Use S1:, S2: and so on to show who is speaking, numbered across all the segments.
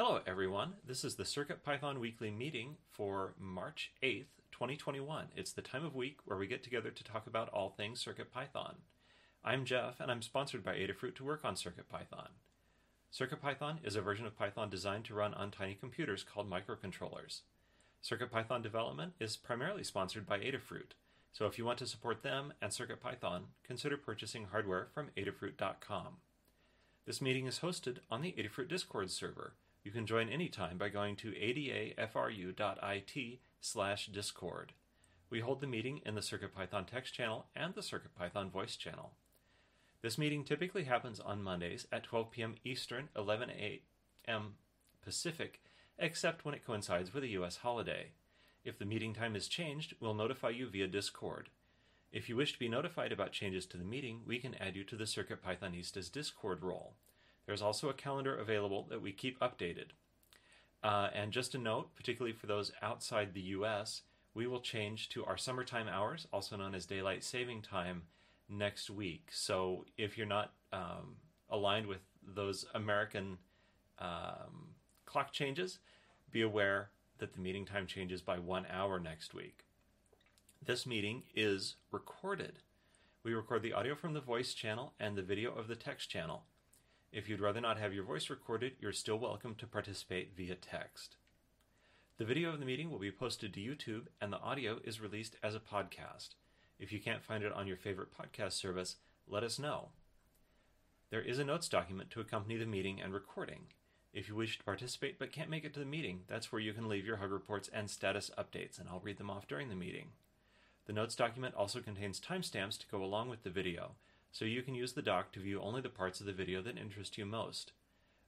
S1: Hello, everyone. This is the CircuitPython weekly meeting for March 8th, 2021. It's the time of week where we get together to talk about all things CircuitPython. I'm Jeff, and I'm sponsored by Adafruit to work on CircuitPython. CircuitPython is a version of Python designed to run on tiny computers called microcontrollers. CircuitPython development is primarily sponsored by Adafruit, so if you want to support them and CircuitPython, consider purchasing hardware from adafruit.com. This meeting is hosted on the Adafruit Discord server. You can join anytime by going to adafru.it slash discord. We hold the meeting in the CircuitPython text channel and the CircuitPython voice channel. This meeting typically happens on Mondays at 12 p.m. Eastern, 11 a.m. Pacific, except when it coincides with a U.S. holiday. If the meeting time is changed, we'll notify you via Discord. If you wish to be notified about changes to the meeting, we can add you to the CircuitPythonistas Discord role. There's also a calendar available that we keep updated. Uh, and just a note, particularly for those outside the US, we will change to our summertime hours, also known as daylight saving time, next week. So if you're not um, aligned with those American um, clock changes, be aware that the meeting time changes by one hour next week. This meeting is recorded. We record the audio from the voice channel and the video of the text channel. If you'd rather not have your voice recorded, you're still welcome to participate via text. The video of the meeting will be posted to YouTube, and the audio is released as a podcast. If you can't find it on your favorite podcast service, let us know. There is a notes document to accompany the meeting and recording. If you wish to participate but can't make it to the meeting, that's where you can leave your hug reports and status updates, and I'll read them off during the meeting. The notes document also contains timestamps to go along with the video, so you can use the doc to view only the parts of the video that interest you most.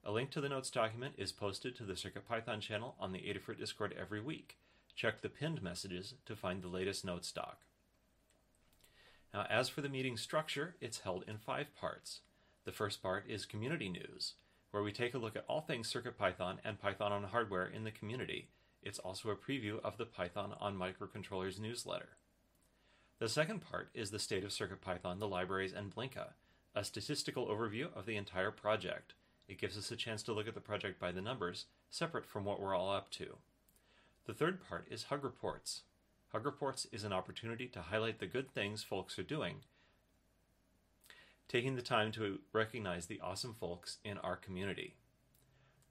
S1: A link to the notes document is posted to the CircuitPython channel on the Adafruit Discord every week. Check the pinned messages to find the latest notes doc. Now, as for the meeting structure, it's held in five parts. The first part is community news, where we take a look at all things CircuitPython and Python on hardware in the community. It's also a preview of the Python on Microcontrollers newsletter. The second part is the state of CircuitPython, the libraries, and Blinka, a statistical overview of the entire project. It gives us a chance to look at the project by the numbers, separate from what we're all up to. The third part is Hug Reports. Hug Reports is an opportunity to highlight the good things folks are doing, taking the time to recognize the awesome folks in our community.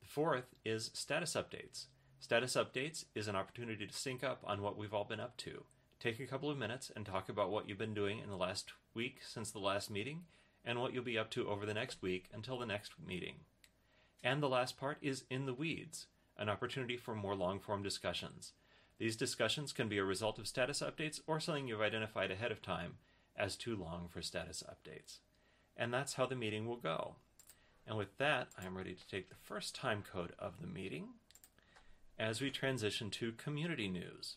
S1: The fourth is Status Updates. Status Updates is an opportunity to sync up on what we've all been up to take a couple of minutes and talk about what you've been doing in the last week since the last meeting and what you'll be up to over the next week until the next meeting. And the last part is In the Weeds, an opportunity for more long form discussions. These discussions can be a result of status updates or something you've identified ahead of time as too long for status updates. And that's how the meeting will go. And with that, I'm ready to take the first time code of the meeting as we transition to community news.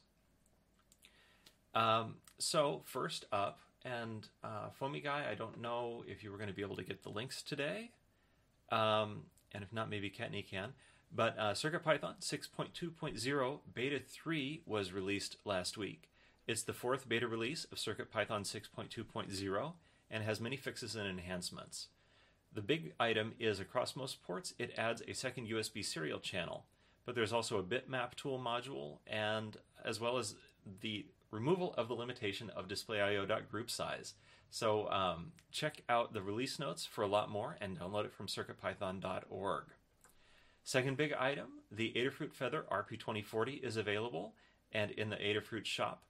S1: Um, so first up, and uh, Foamy Guy, I don't know if you were going to be able to get the links today, um, and if not, maybe Kattni can. But uh, CircuitPython 6.2.0 Beta 3 was released last week. It's the fourth beta release of CircuitPython 6.2.0 and has many fixes and enhancements. The big item is across most ports, it adds a second USB serial channel, but there's also a bitmap tool module, and as well as the removal of the limitation of display.io.group size. So um, check out the release notes for a lot more and download it from circuitpython.org. Second big item, the Adafruit Feather RP2040 is available and in the Adafruit shop.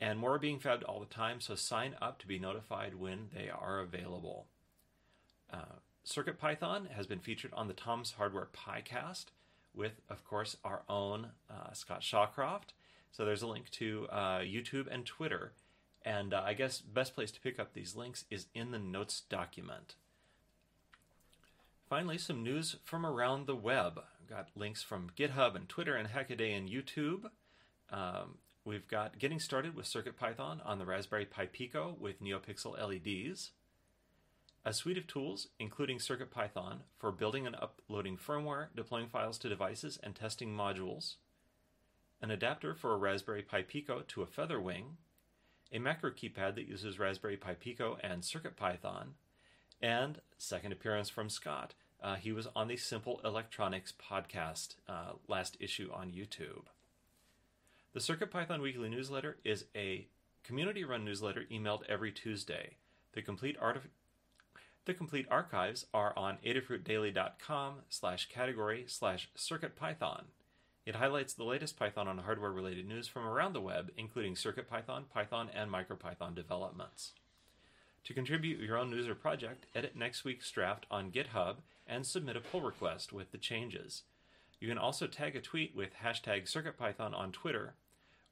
S1: And more are being fabbed all the time, so sign up to be notified when they are available. Uh, CircuitPython has been featured on the Tom's Hardware Pycast with, of course, our own uh, Scott Shawcroft so there's a link to uh, YouTube and Twitter. And uh, I guess best place to pick up these links is in the notes document. Finally, some news from around the web. I've got links from GitHub and Twitter and Hackaday and YouTube. Um, we've got getting started with CircuitPython on the Raspberry Pi Pico with NeoPixel LEDs. A suite of tools, including CircuitPython, for building and uploading firmware, deploying files to devices, and testing modules an adapter for a Raspberry Pi Pico to a Featherwing, a macro keypad that uses Raspberry Pi Pico and CircuitPython, and second appearance from Scott, Uh, he was on the Simple Electronics podcast uh, last issue on YouTube. The CircuitPython Weekly Newsletter is a community run newsletter emailed every Tuesday. The complete art the complete archives are on adafruitdaily.com slash category slash circuitpython. It highlights the latest Python and hardware related news from around the web, including CircuitPython, Python, and MicroPython developments. To contribute your own news or project, edit next week's draft on GitHub and submit a pull request with the changes. You can also tag a tweet with hashtag CircuitPython on Twitter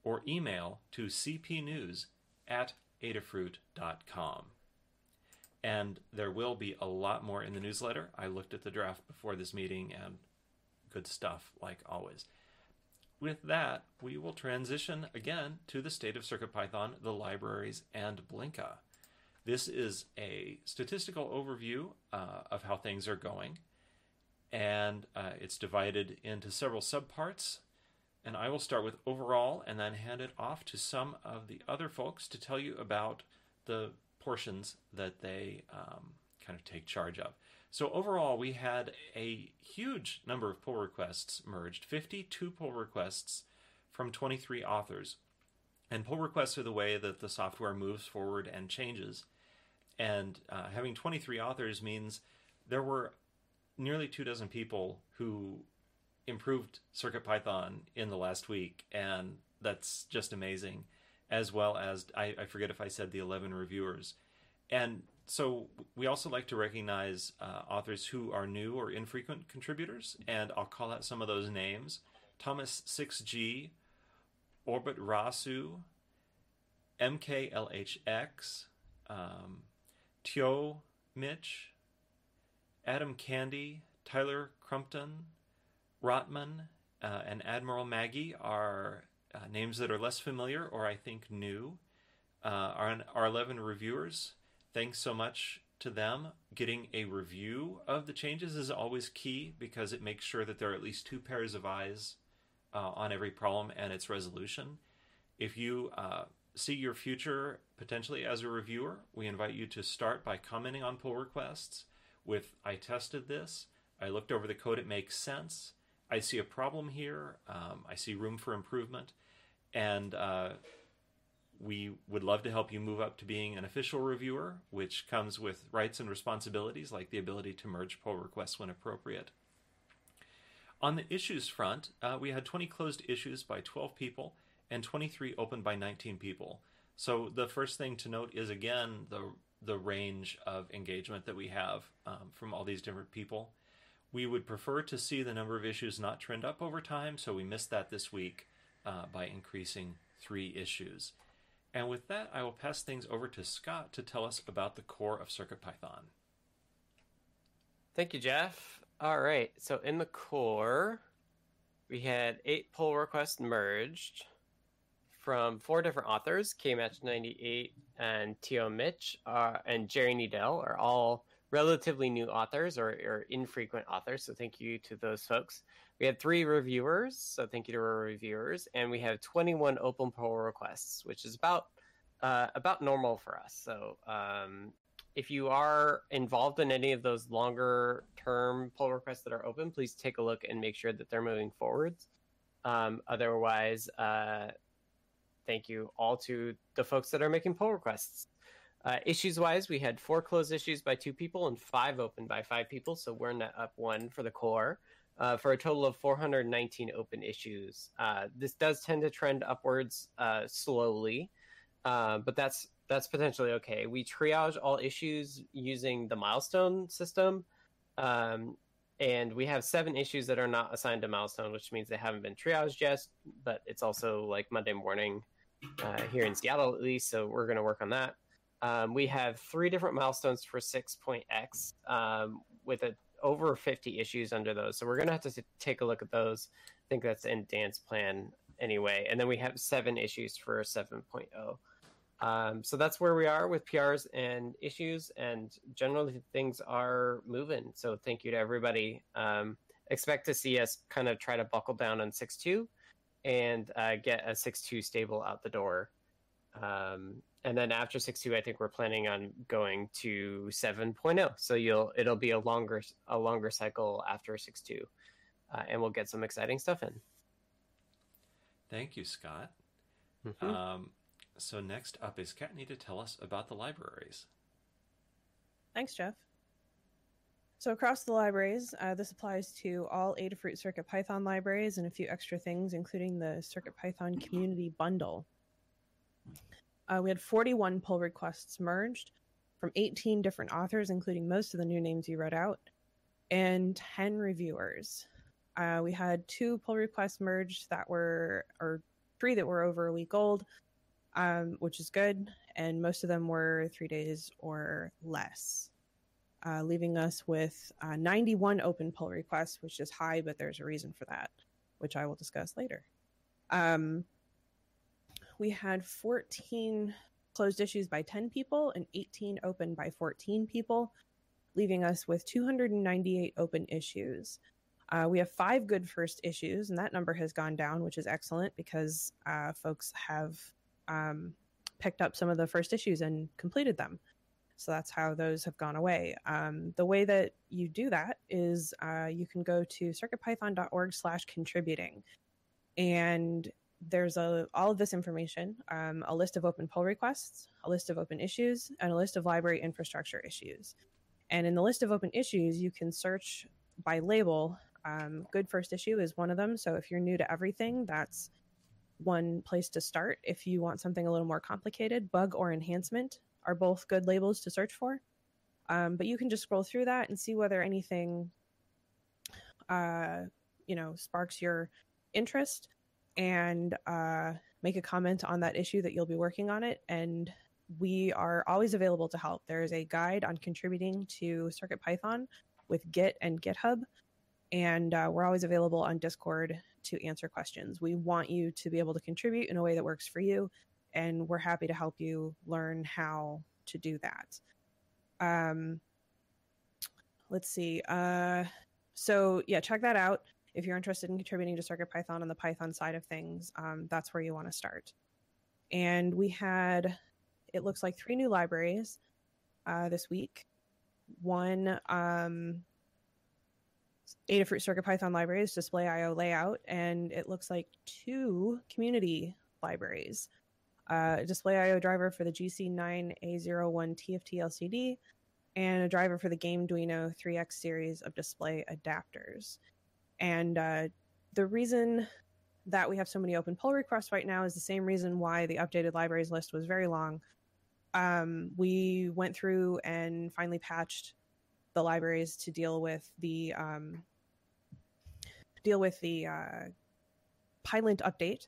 S1: or email to cpnews at adafruit.com. And there will be a lot more in the newsletter. I looked at the draft before this meeting and good stuff, like always. With that, we will transition again to the state of CircuitPython, the libraries, and Blinka. This is a statistical overview uh, of how things are going, and uh, it's divided into several subparts. And I will start with overall and then hand it off to some of the other folks to tell you about the portions that they um, kind of take charge of. So overall, we had a huge number of pull requests merged, 52 pull requests from 23 authors. And pull requests are the way that the software moves forward and changes. And uh, having 23 authors means there were nearly two dozen people who improved CircuitPython in the last week, and that's just amazing. As well as I, I forget if I said the 11 reviewers, and so we also like to recognize uh, authors who are new or infrequent contributors, and I'll call out some of those names: Thomas 6G, Orbit Rasu, MKLHX, um, Tio Mitch, Adam Candy, Tyler Crumpton, Rotman, uh, and Admiral Maggie are uh, names that are less familiar or I think new. Uh, our, our 11 reviewers thanks so much to them. Getting a review of the changes is always key because it makes sure that there are at least two pairs of eyes uh, on every problem and its resolution. If you uh, see your future potentially as a reviewer, we invite you to start by commenting on pull requests with I tested this, I looked over the code, it makes sense, I see a problem here, um, I see room for improvement, and uh, we would love to help you move up to being an official reviewer, which comes with rights and responsibilities like the ability to merge pull requests when appropriate. On the issues front, uh, we had 20 closed issues by 12 people and 23 open by 19 people. So the first thing to note is again the the range of engagement that we have um, from all these different people. We would prefer to see the number of issues not trend up over time, so we missed that this week uh, by increasing three issues. And with that, I will pass things over to Scott to tell us about the core of CircuitPython.
S2: Thank you, Jeff. All right, so in the core, we had eight pull requests merged from four different authors. KMatch98 and Tio Mitch uh, and Jerry Needell are all relatively new authors or, or infrequent authors. So thank you to those folks. We had three reviewers, so thank you to our reviewers, and we have 21 open pull requests, which is about uh, about normal for us. So um, if you are involved in any of those longer term pull requests that are open, please take a look and make sure that they're moving forwards. Um, otherwise, uh, thank you all to the folks that are making pull requests. Uh, issues wise, we had four closed issues by two people and five open by five people, so we're net up one for the core uh, for a total of 419 open issues. Uh, this does tend to trend upwards uh, slowly, uh, but that's that's potentially okay. We triage all issues using the milestone system, um, and we have seven issues that are not assigned to milestone, which means they haven't been triaged yet. But it's also like Monday morning uh, here in Seattle, at least, so we're going to work on that. Um, we have three different milestones for 6.x um, with a over 50 issues under those. So we're going to have to take a look at those. I think that's in Dan's plan anyway. And then we have seven issues for 7.0. Um, so that's where we are with PRs and issues, and generally things are moving. So thank you to everybody. Um, expect to see us kind of try to buckle down on 6.2 and uh, get a 6.2 stable out the door. Um, and then after 6.2 i think we're planning on going to 7.0 so you'll it'll be a longer a longer cycle after 6.2 uh, and we'll get some exciting stuff in
S1: Thank you, Scott.
S2: Mhm.
S1: Um, so next up is Kattni to tell us about the libraries.
S3: Thanks, Jeff. So across the libraries, uh, this applies to all Adafruit Circuit Python libraries and a few extra things, including the Circuit Python Community Bundle. Uh, we had 41 pull requests merged from 18 different authors, including most of the new names you read out, and 10 reviewers. Uh, we had two pull requests merged that were, or three that were over a week old, um, which is good, and most of them were three days or less, uh, leaving us with uh, 91 open pull requests, which is high, but there's a reason for that, which I will discuss later. Um, we had 14 closed issues by 10 people and 18 open by 14 people, leaving us with 298 open issues. Uh, we have five good first issues, and that number has gone down, which is excellent because uh, folks have um, picked up some of the first issues and completed them. So that's how those have gone away. Um, the way that you do that is uh, you can go to circuitpython.org slash contributing. And there's a, all of this information, um, a list of open pull requests, a list of open issues, and a list of library infrastructure issues. And in the list of open issues, you can search by label. Um, good first issue is one of them. So if you're new to everything, that's one place to start. If you want something a little more complicated, bug or enhancement are both good labels to search for. Um, but you can just scroll through that and see whether anything, uh, you know, sparks your interest and uh, make a comment on that issue that you'll be working on it. And we are always available to help. There is a guide on contributing to CircuitPython with Git and GitHub. And uh, we're always available on Discord to answer questions. We want you to be able to contribute in a way that works for you, and we're happy to help you learn how to do that. Um, let's see. Uh, so yeah, check that out if you're interested in contributing to CircuitPython on the Python side of things. Um, that's where you want to start. And we had, it looks like three new libraries uh, this week. One um, Adafruit CircuitPython libraries, Display IO layout, and it looks like two community libraries. Uh, Display IO driver for the GC9A01 TFT LCD, and a driver for the GameDuino 3X series of display adapters. And uh, the reason that we have so many open pull requests right now is the same reason why the updated libraries list was very long. Um, we went through and finally patched the libraries to deal with the um, deal with the uh, Pylint update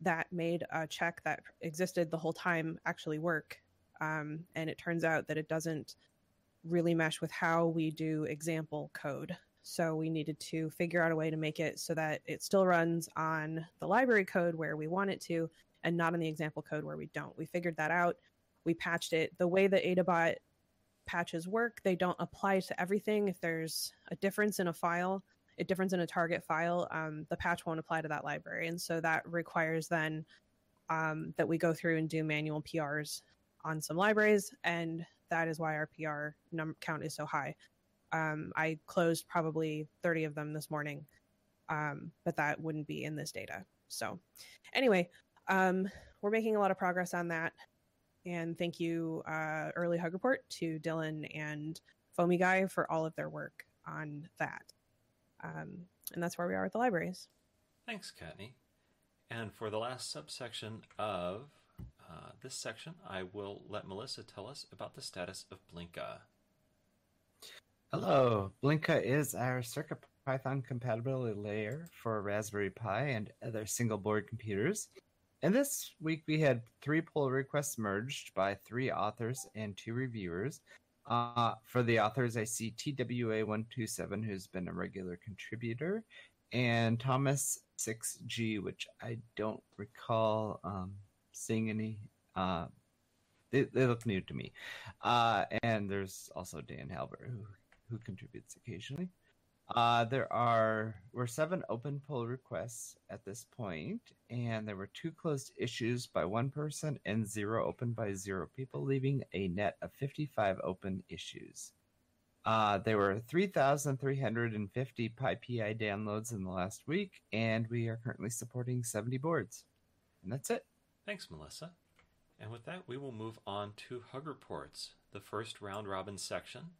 S3: that made a check that existed the whole time actually work. Um, and it turns out that it doesn't really mesh with how we do example code. So we needed to figure out a way to make it so that it still runs on the library code where we want it to and not on the example code where we don't. We figured that out. We patched it. The way that Adabot patches work, they don't apply to everything. If there's a difference in a file, a difference in a target file, um, the patch won't apply to that library. And so that requires then um, that we go through and do manual PRs on some libraries. And that is why our PR num- count is so high. Um, I closed probably 30 of them this morning, um, but that wouldn't be in this data. So, anyway, um, we're making a lot of progress on that. And thank you, uh, Early Hug Report, to Dylan and Foamy Guy for all of their work on that. Um, and that's where we are with the libraries.
S1: Thanks, Kattni. And for the last subsection of uh, this section, I will let Melissa tell us about the status of Blinka.
S4: Hello, Blinka is our CircuitPython compatibility layer for Raspberry Pi and other single board computers. And this week we had three pull requests merged by three authors and two reviewers. Uh, for the authors, I see TWA127, who's been a regular contributor, and Thomas6G, which I don't recall um, seeing any. Uh, they, they look new to me. Uh, and there's also Dan Halbert, who who contributes occasionally. Uh, there are were seven open pull requests at this point, and there were two closed issues by one person and zero open by zero people, leaving a net of 55 open issues. Uh, there were 3,350 PyPI downloads in the last week, and we are currently supporting 70 boards. And that's it.
S1: Thanks, Melissa. And with that, we will move on to Hug Reports, the first round robin section.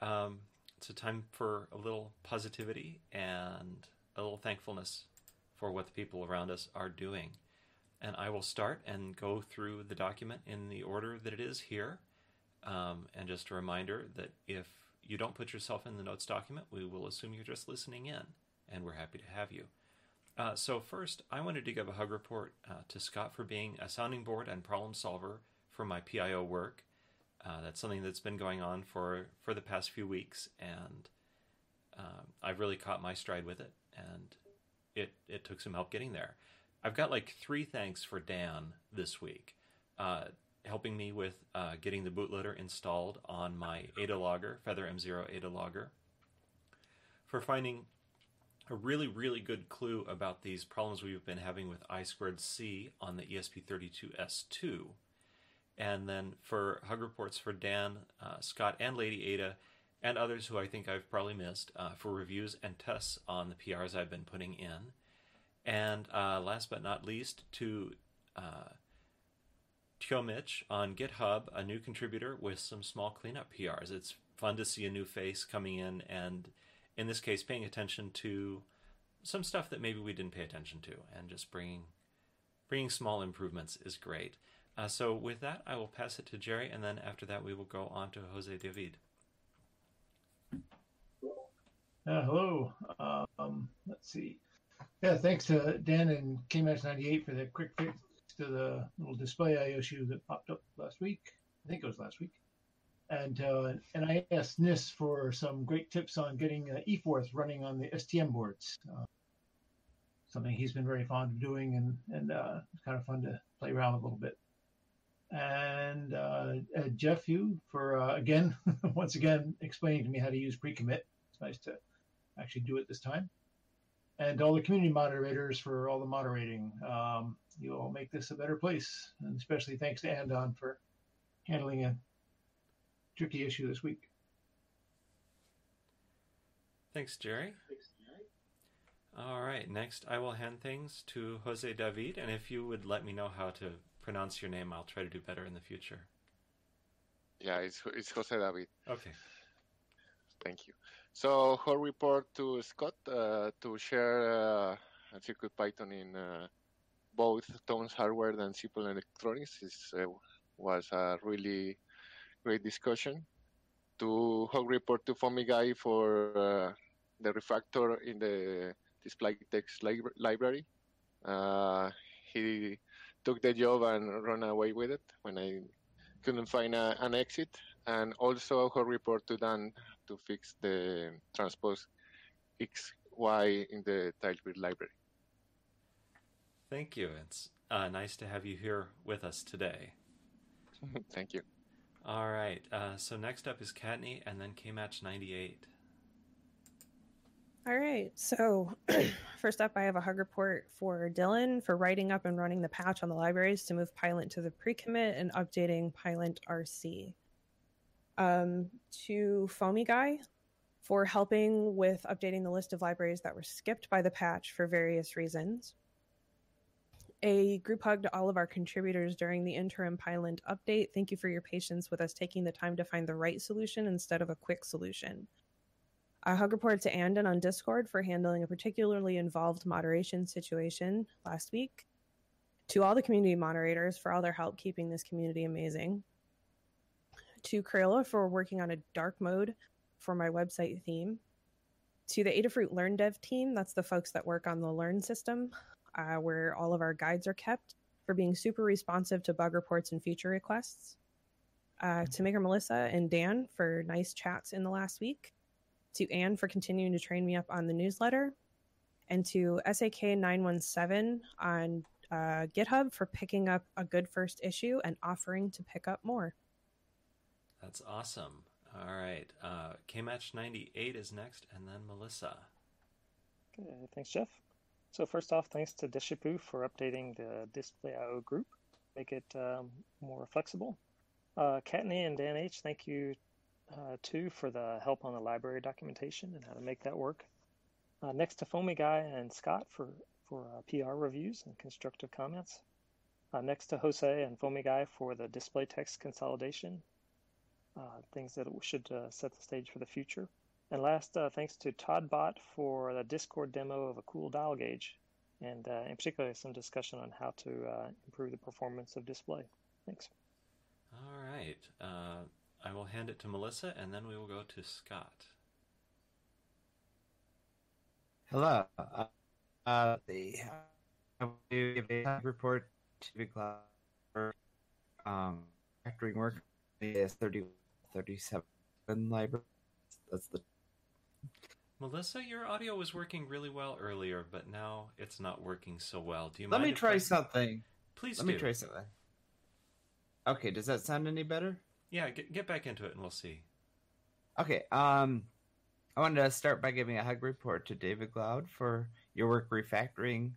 S1: Um, it's a time for a little positivity and a little thankfulness for what the people around us are doing. And I will start and go through the document in the order that it is here. Um, and just a reminder that if you don't put yourself in the notes document, we will assume you're just listening in, and we're happy to have you. Uh, so, first, I wanted to give a hug report uh, to Scott for being a sounding board and problem solver for my PIO work. Uh, that's something that's been going on for, for the past few weeks, and um, I've really caught my stride with it, and it, it took some help getting there. I've got like three thanks for Dan this week, uh, helping me with uh, getting the bootloader installed on my Adalogger, Feather M0 Adalogger, for finding a really, really good clue about these problems we've been having with I squared C on the ESP32S2. And then for Hug Reports for Dan, uh, Scott, and Lady Ada, and others who I think I've probably missed, uh, for reviews and tests on the PRs I've been putting in. And uh, last but not least, to uh, on GitHub, a new contributor with some small cleanup PRs. It's fun to see a new face coming in and in this case, paying attention to some stuff that maybe we didn't pay attention to, and just bringing bringing small improvements is great. Uh, so with that, I will pass it to Jerry, and then after that, we will go on to Jose David.
S5: Uh, hello. Um, let's see. Yeah, thanks to Dan and KMatch98 for the quick fix to the little display issue that popped up last week. I think it was last week and uh, and I asked NIS for some great tips on getting uh, eForth running on the STM boards. Uh, something he's been very fond of doing, and and uh, it's kind of fun to play around a little bit. And uh, Jeff Hugh for uh, again, once again, explaining to me how to use pre-commit. It's nice to actually do it this time. And all the community moderators for all the moderating. Um, you all make this a better place, and especially thanks to Andon for handling a tricky issue this week.
S1: Thanks, Jerry. All right, next I will hand things to Jose David, and if you would let me know how to pronounce your name, I'll try to do better in the future.
S6: Yeah, it's, it's Jose David.
S1: Okay.
S6: Thank you. So, her report to Scott uh, to share uh, CircuitPython in uh, both Tom's Hardware and Simple Electronics is, uh, was a really great discussion. To Hug report to FoamyGuy for uh, the refactor in the display text li- library. Uh, he took the job and ran away with it when I couldn't find a, an exit. And also her report to Dan to fix the transpose XY in the TileGrid library.
S1: Thank you. It's uh, nice to have you here with us today.
S6: Thank you.
S1: All right. Uh, so next up is Kattni and then KMatch 98.
S3: All right. So first up, I have a hug report for Dylan for writing up and running the patch on the libraries to move Pylint to the pre-commit and updating Pylint RC. Um, to FoamyGuy for helping with updating the list of libraries that were skipped by the patch for various reasons a group hug to all of our contributors during the interim Pylint update. Thank you for your patience with us taking the time to find the right solution instead of a quick solution. A hug report to Andon on Discord for handling a particularly involved moderation situation last week. To all the community moderators for all their help keeping this community amazing. To Crayola for working on a dark mode for my website theme. To the Adafruit Learn Dev team, that's the folks that work on the Learn system uh, where all of our guides are kept, for being super responsive to bug reports and feature requests. Uh, to Maker Melissa and Dan for nice chats in the last week. To Anne for continuing to train me up on the newsletter. And to SAK917 on uh, GitHub for picking up a good first issue and offering to pick up more.
S1: That's awesome. All right. Uh, K-Match 98 is next, and then Melissa.
S7: Okay, thanks, Jeff. So first off, thanks to Deshipu for updating the Display.io group, make it um, more flexible. Uh, Kattni and Dan H, thank you uh, too for the help on the library documentation and how to make that work. Uh, next to Foamy Guy and Scott for, for uh, PR reviews and constructive comments. Uh, next to Jose and Foamy Guy for the display text consolidation, uh, things that should set the stage for the future. And last, thanks to Todd Bot for the Discord demo of a cool dial gauge, and in particular some discussion on how to improve the performance of display. Thanks.
S1: All right. Uh, I will hand it to Melissa, and then we will go to Scott.
S4: Hello. Uh, uh, the I will give a report to the cloud for um, factoring work. Is 30, 37 library. That's the
S1: Melissa, your audio was working really well earlier, but now it's not working so well. Do you
S4: Let me try something.
S1: Please
S4: Let
S1: do.
S4: me try something. Okay, does that sound any better?
S1: Yeah, get, get back into it, and we'll see.
S4: Okay, um, I wanted to start by giving a hug report to David Glaude for your work refactoring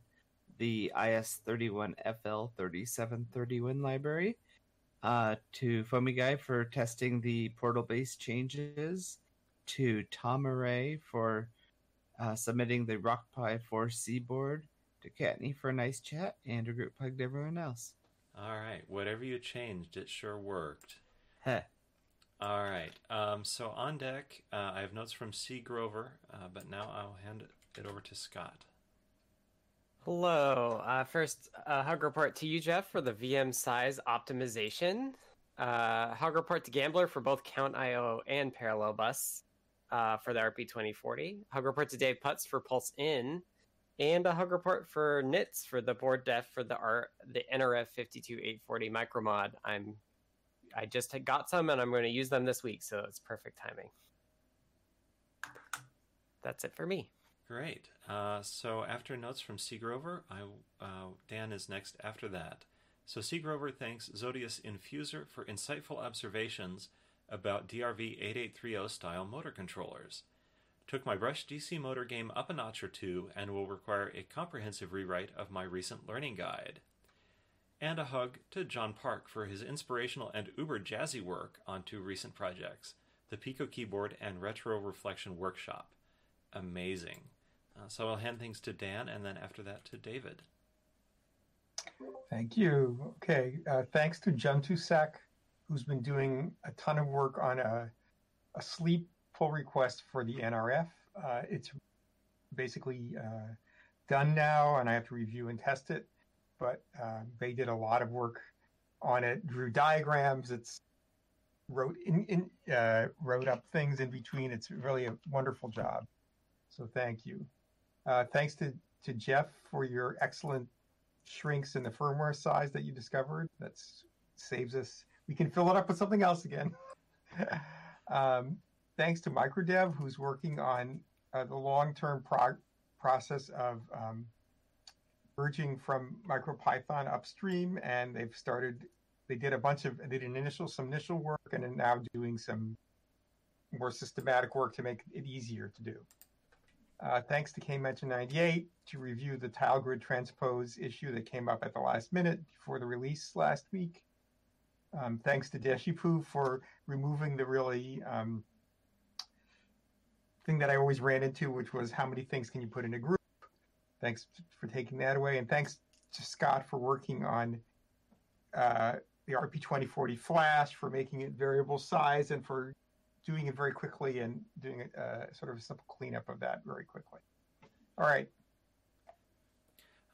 S4: the IS31FL3731 library, uh, to Foamy Guy for testing the portal based changes, to Tom Array for uh, submitting the Rock RockPi 4C board, to Kattni for a nice chat, and a group hug to everyone else.
S1: All right. Whatever you changed, it sure worked.
S4: Heh.
S1: All right. Um, so on deck, uh, I have notes from C. Grover, uh, but now I'll hand it over to Scott.
S2: Hello. Uh, first, uh, hug report to you, Jeff, for the VM size optimization. Uh, hug report to Gamblor for both Count IO and Parallel Bus uh, for the RP 2040. Hug report to Dave Putz for Pulse In. And a hug report for Nits for the board def for the R the NRF 52840 micromod. I'm I just got some and I'm going to use them this week, so it's perfect timing. That's it for me.
S1: Great. Uh, so after notes from C. Grover, I, uh, Dan is next after that. So C. Grover thanks Zodius Infuser for insightful observations about DRV 8830 style motor controllers. Took my brush DC motor game up a notch or two and will require a comprehensive rewrite of my recent learning guide. And a hug to John Park for his inspirational and uber jazzy work on two recent projects the Pico Keyboard and Retro Reflection Workshop. Amazing. Uh, so I'll hand things to Dan and then after that to David.
S8: Thank you. Okay, uh, thanks to Jem Tusak, who's been doing a ton of work on a, a sleep pull request for the NRF. Uh, it's basically uh, done now, and I have to review and test it. But uh, they did a lot of work on it, drew diagrams. It's wrote in, in uh, wrote up things in between. It's really a wonderful job. So thank you. Uh, thanks to to Jeff for your excellent shrinks in the firmware size that you discovered. That saves us. We can fill it up with something else again. um, thanks to Microdev, who's working on uh, the long-term prog- process of um, merging from MicroPython upstream, and they've started. They did a bunch of. They did an initial some initial work, and are now doing some more systematic work to make it easier to do. Uh, thanks to K-Match 98 to review the tile grid transpose issue that came up at the last minute before the release last week. Um, thanks to Deshipu for removing the really um, thing that I always ran into, which was how many things can you put in a group. Thanks for taking that away, and thanks to Scott for working on uh, the RP2040 Flash for making it variable size and for doing it very quickly and doing a uh, sort of a simple cleanup of that very quickly. All right.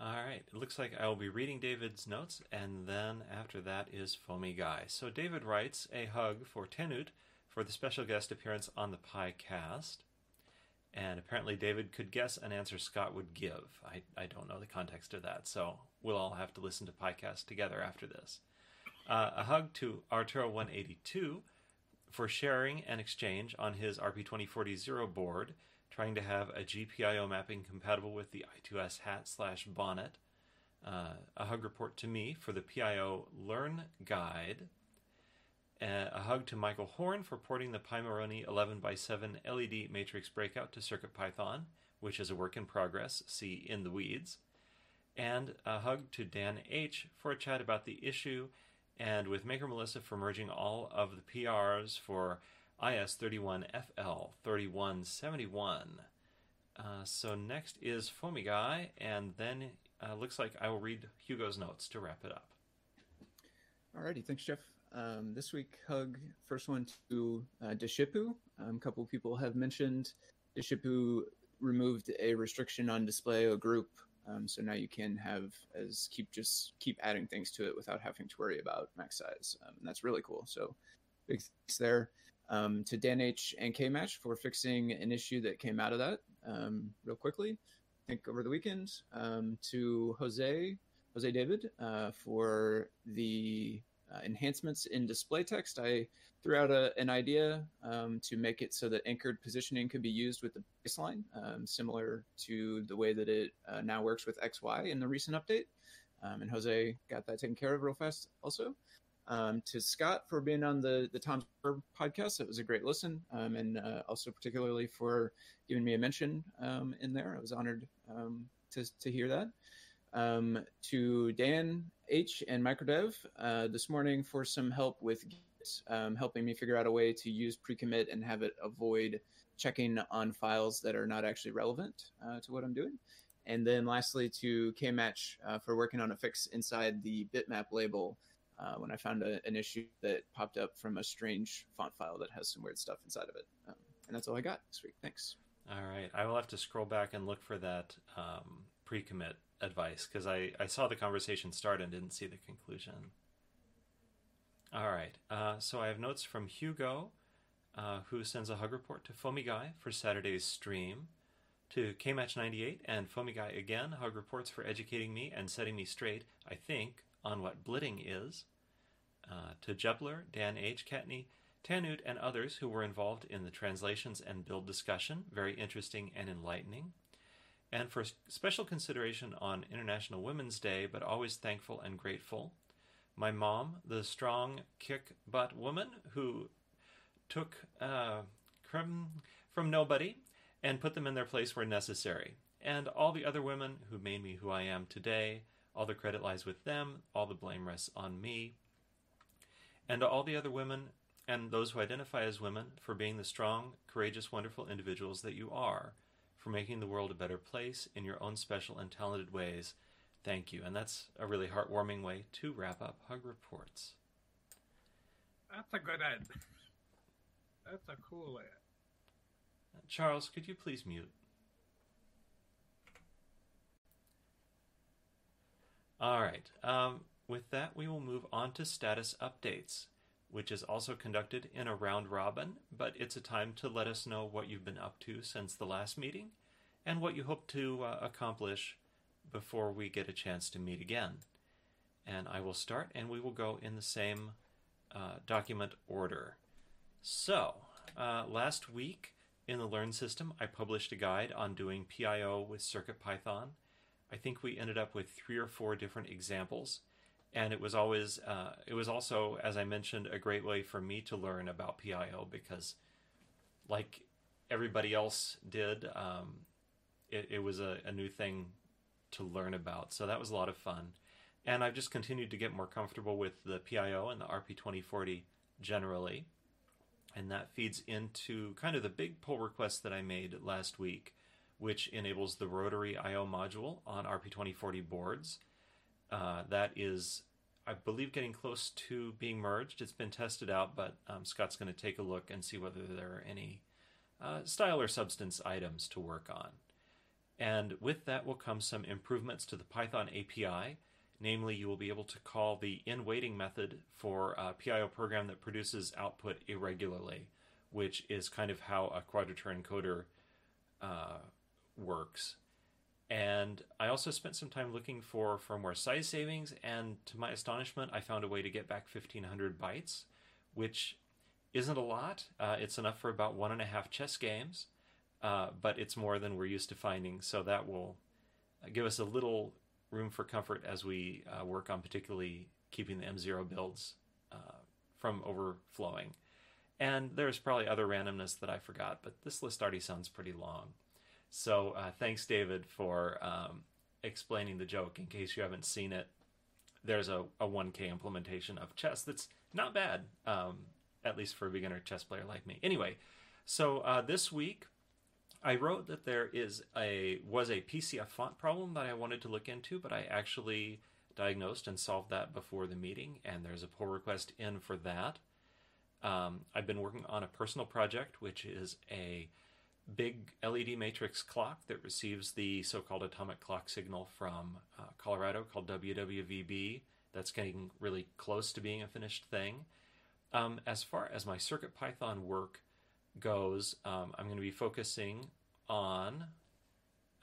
S1: All right. It looks like I will be reading David's notes, and then after that is Foamy Guy. So David writes a hug for tannewt for the special guest appearance on the PieCast. And apparently, David could guess an answer Scott would give. I, I don't know the context of that, so we'll all have to listen to PieCast together after this. Uh, a hug to Arturo182 for sharing an exchange on his RP2040 board, trying to have a GPIO mapping compatible with the I2S hat slash bonnet. Uh, a hug report to me for the PIO Learn Guide. Uh, a hug to Michael Horn for porting the Pimoroni 11x7 LED matrix breakout to CircuitPython, which is a work in progress. See in the weeds. And a hug to Dan H for a chat about the issue, and with Maker Melissa for merging all of the PRs for IS31FL 3171. Uh, so next is Foamy Guy, and then uh, looks like I will read Hugo's notes to wrap it up.
S9: Alrighty, thanks, Jeff. Um, this week, hug first one to uh, Deshipu. Um, a couple people have mentioned Deshipu removed a restriction on display a group, um, so now you can have as keep just keep adding things to it without having to worry about max size, um, and that's really cool. So big thanks there um, to Dan H and K Match for fixing an issue that came out of that um, real quickly. I think over the weekend to Jose Jose David uh, for the uh, enhancements in display text. I threw out a, an idea um, to make it so that anchored positioning could be used with the baseline, um, similar to the way that it uh, now works with XY in the recent update. Um, and Jose got that taken care of real fast also. Um, to Scott for being on the the Tom Sawyer podcast. It was a great listen, um, and uh, also particularly for giving me a mention um, in there. I was honored to to hear that. Um, to Dan H and Microdev uh, this morning for some help with Git, um, helping me figure out a way to use pre-commit and have it avoid checking on files that are not actually relevant uh, to what I'm doing. And then lastly to Kmatch uh, for working on a fix inside the bitmap label uh, when I found a, an issue that popped up from a strange font file that has some weird stuff inside of it. Um, and that's all I got this week. Thanks.
S1: All right. I will have to scroll back and look for that um, pre commit advice because I, I saw the conversation start and didn't see the conclusion. All right. Uh, so I have notes from Hugo, uh, who sends a hug report to Foamy Guy for Saturday's stream. To KMatch98 and Foamy Guy again, hug reports for educating me and setting me straight, I think, on what blitting is, uh, to Jepler, Dan H. Kattni, tannewt, and others who were involved in the translations and build discussion, very interesting and enlightening, and for special consideration on International Women's Day, but always thankful and grateful. My mom, the strong kick butt woman who took uh, from, from nobody and put them in their place where necessary, and all the other women who made me who I am today all the credit lies with them, all the blame rests on me. And all the other women and those who identify as women for being the strong, courageous, wonderful individuals that you are, for making the world a better place in your own special and talented ways. Thank you. And that's a really heartwarming way to wrap up Hug Reports.
S10: That's a good end. That's a cool end.
S1: Charles, could you please mute? All right. Um, with that, we will move on to status updates, which is also conducted in a round robin, but it's a time to let us know what you've been up to since the last meeting and what you hope to uh, accomplish before we get a chance to meet again. And I will start, and we will go in the same uh, document order. So, uh, last week in the Learn system, I published a guide on doing PIO with CircuitPython I think we ended up with three or four different examples. And it was always, uh, it was also, as I mentioned, a great way for me to learn about PIO because, like everybody else did, um, it, it, was a, a new thing to learn about. So that was a lot of fun. And I've just continued to get more comfortable with the PIO and the RP2040 generally. And that feeds into kind of the big pull request that I made last week which enables the rotary I/O module on RP2040 boards. Uh, that is, I believe, getting close to being merged. It's been tested out, but um, Scott's going to take a look and see whether there are any uh, style or substance items to work on. And with that will come some improvements to the Python API. Namely, you will be able to call the in waiting method for a PIO program that produces output irregularly, which is kind of how a quadrature encoder uh, works. And I also spent some time looking for firmware size savings, and to my astonishment, I found a way to get back 1500 bytes, which isn't a lot. Uh, it's enough for about one and a half chess games, uh, but it's more than we're used to finding, so that will give us a little room for comfort as we uh, work on particularly keeping the M0 builds uh, from overflowing. And there's probably other randomness that I forgot, but this list already sounds pretty long. So uh, thanks, David, for um, explaining the joke. In case you haven't seen it, there's a, a 1K implementation of chess that's not bad, um, at least for a beginner chess player like me. Anyway, so uh, this week I wrote that there is a was a PCF font problem that I wanted to look into, but I actually diagnosed and solved that before the meeting, and there's a pull request in for that. Um, I've been working on a personal project, which is a big LED matrix clock that receives the so-called atomic clock signal from uh, Colorado called WWVB. That's getting really close to being a finished thing. Um, as far as my CircuitPython work goes, um, I'm going to be focusing on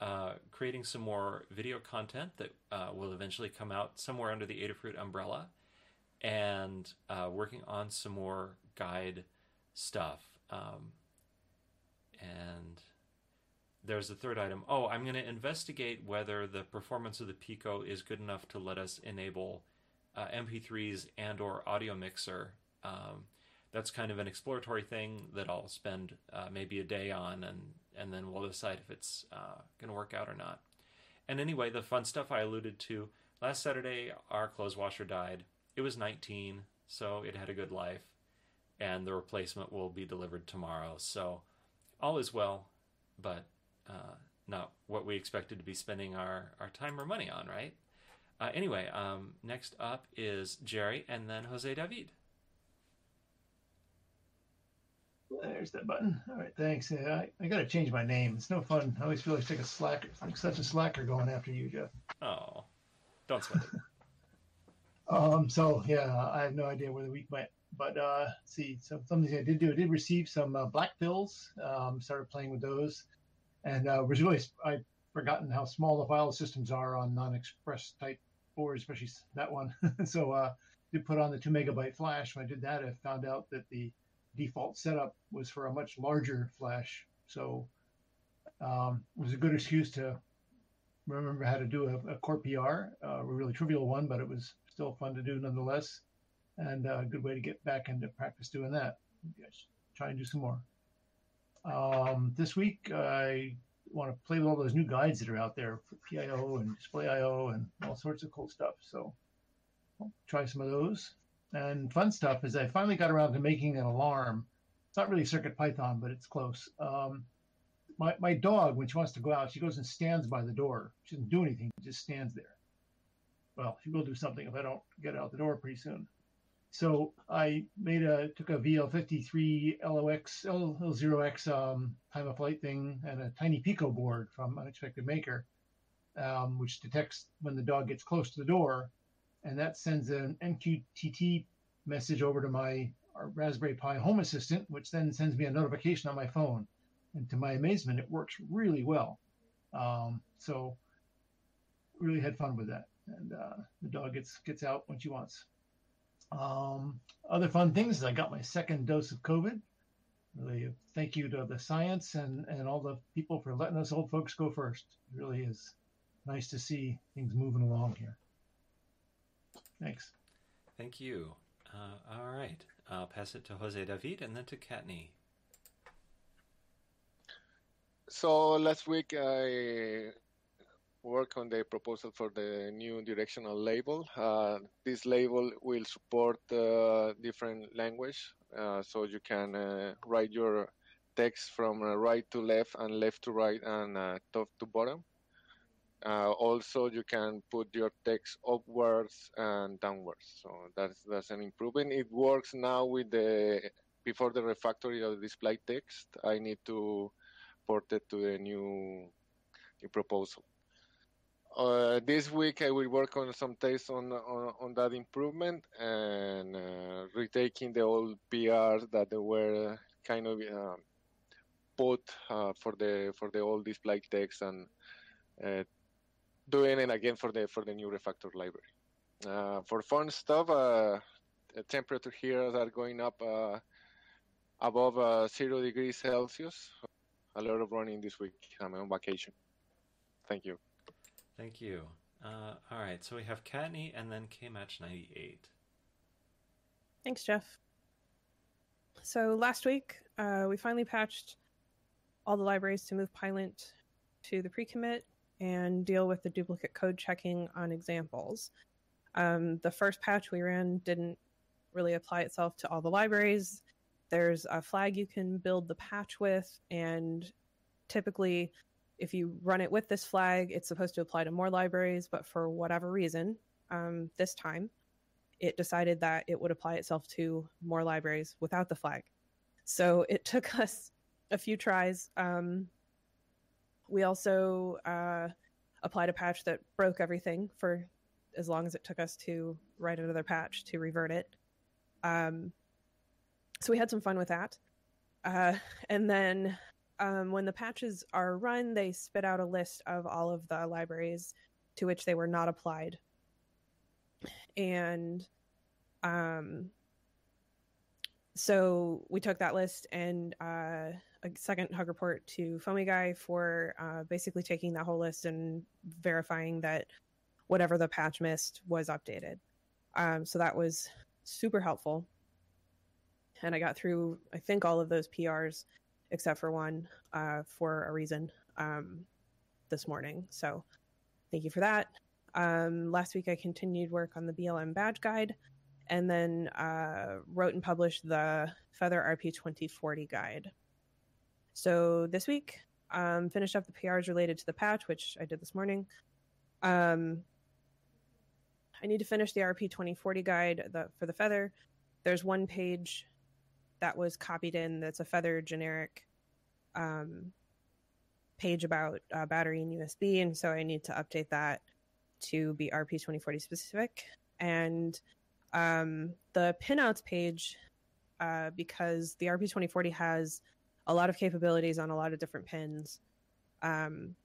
S1: uh, creating some more video content that uh, will eventually come out somewhere under the Adafruit umbrella, and uh, working on some more guide stuff. Um, and there's the third item. Oh, I'm going to investigate whether the performance of the Pico is good enough to let us enable uh, MP3s and or audio mixer. Um, that's kind of an exploratory thing that I'll spend uh, maybe a day on, and and then we'll decide if it's uh, going to work out or not. And anyway, the fun stuff I alluded to last Saturday, our clothes washer died. It was 19, so it had a good life, and the replacement will be delivered tomorrow. So all is well, but uh, not what we expected to be spending our, our time or money on, right? Uh, anyway, um, next up is Jerry and then Jose David.
S5: There's that button. All right, thanks. I, I got to change my name. It's no fun. I always feel like, a slacker, like such a slacker going after you, Jeff.
S1: Oh, don't sweat it.
S5: um. So yeah, I have no idea where the week went, but uh, see, so something I did do. I did receive some uh, black pills. Um, started playing with those, and uh, was really I forgotten how small the file systems are on non-express type boards, especially that one. so uh, did put on the two megabyte flash. When I did that, I found out that the default setup was for a much larger flash. So um, it was a good excuse to remember how to do a, a core PR, uh, a really trivial one, but it was still fun to do nonetheless, and a good way to get back into practice doing that. Try and do some more. Um, this week, I want to play with all those new guides that are out there for PIO and Display.io and all sorts of cool stuff. So I'll try some of those. And fun stuff is I finally got around to making an alarm. It's not really Circuit Python, but it's close. Um, my, my dog, when she wants to go out, she goes and stands by the door. She doesn't do anything, she just stands there. Well, she will do something if I don't get out the door pretty soon. So I made a took a VL53 LOX L0X um, time of flight thing and a tiny Pico board from Unexpected Maker, um, which detects when the dog gets close to the door and that sends an MQTT message over to my Raspberry Pi Home Assistant, which then sends me a notification on my phone. And to my amazement, it works really well. Um, so really had fun with that, and uh, the dog gets gets out when she wants. Um, other fun things is I got my second dose of COVID. Really, thank you to the science and and all the people for letting us old folks go first. It really is nice to see things moving along here. Thanks.
S1: Thank you. Uh, all right. I'll pass it to Jose David and then to Kattni.
S6: So last week I worked on the proposal for the new directional label. Uh, this label will support uh, different language, uh, so you can uh, write your text from uh, right to left and left to right and top to bottom. Also, you can put your text upwards and downwards. So that's that's an improvement. It works now with the before the refactory of the display text. I need to port it to the new, new proposal. Uh, this week I will work on some tests on on, on that improvement and uh, retaking the old PRs that were kind of uh, put for the for the old display text and uh, doing it again for the for the new refactor library. Uh, for fun stuff, uh, the temperature here are going up above zero degrees Celsius. A lot of running this week. I'm on vacation. Thank you.
S1: Thank you. Uh, all right, so we have Kattni and then K-Match 98.
S3: Thanks, Jeff. So last week, uh, we finally patched all the libraries to move Pylint to the pre-commit and deal with the duplicate code checking on examples. Um, the first patch we ran didn't really apply itself to all the libraries. There's a flag you can build the patch with, and typically, if you run it with this flag, it's supposed to apply to more libraries, but for whatever reason, um, this time, it decided that it would apply itself to more libraries without the flag. So it took us a few tries. Um, we also uh, applied a patch that broke everything for as long as it took us to write another patch to revert it. Um, so we had some fun with that. Uh, and then um, when the patches are run, they spit out a list of all of the libraries to which they were not applied. And um, so we took that list and uh, a second hug report to Foamy Guy for uh, basically taking that whole list and verifying that whatever the patch missed was updated. Um, so that was super helpful. And I got through, I think, all of those PRs except for one uh, for a reason um, this morning. So thank you for that. Um, last week, I continued work on the BLM badge guide and then uh, wrote and published the Feather RP 2040 guide. So this week, um, finished up the PRs related to the patch, which I did this morning. Um, I need to finish the RP 2040 guide the, for the Feather. There's one page that was copied in that's a Feather generic um, page about uh, battery and USB, and so I need to update that to be RP 2040 specific. And um, the pinouts page, uh, because the RP 2040 has a lot of capabilities on a lot of different pins. Um,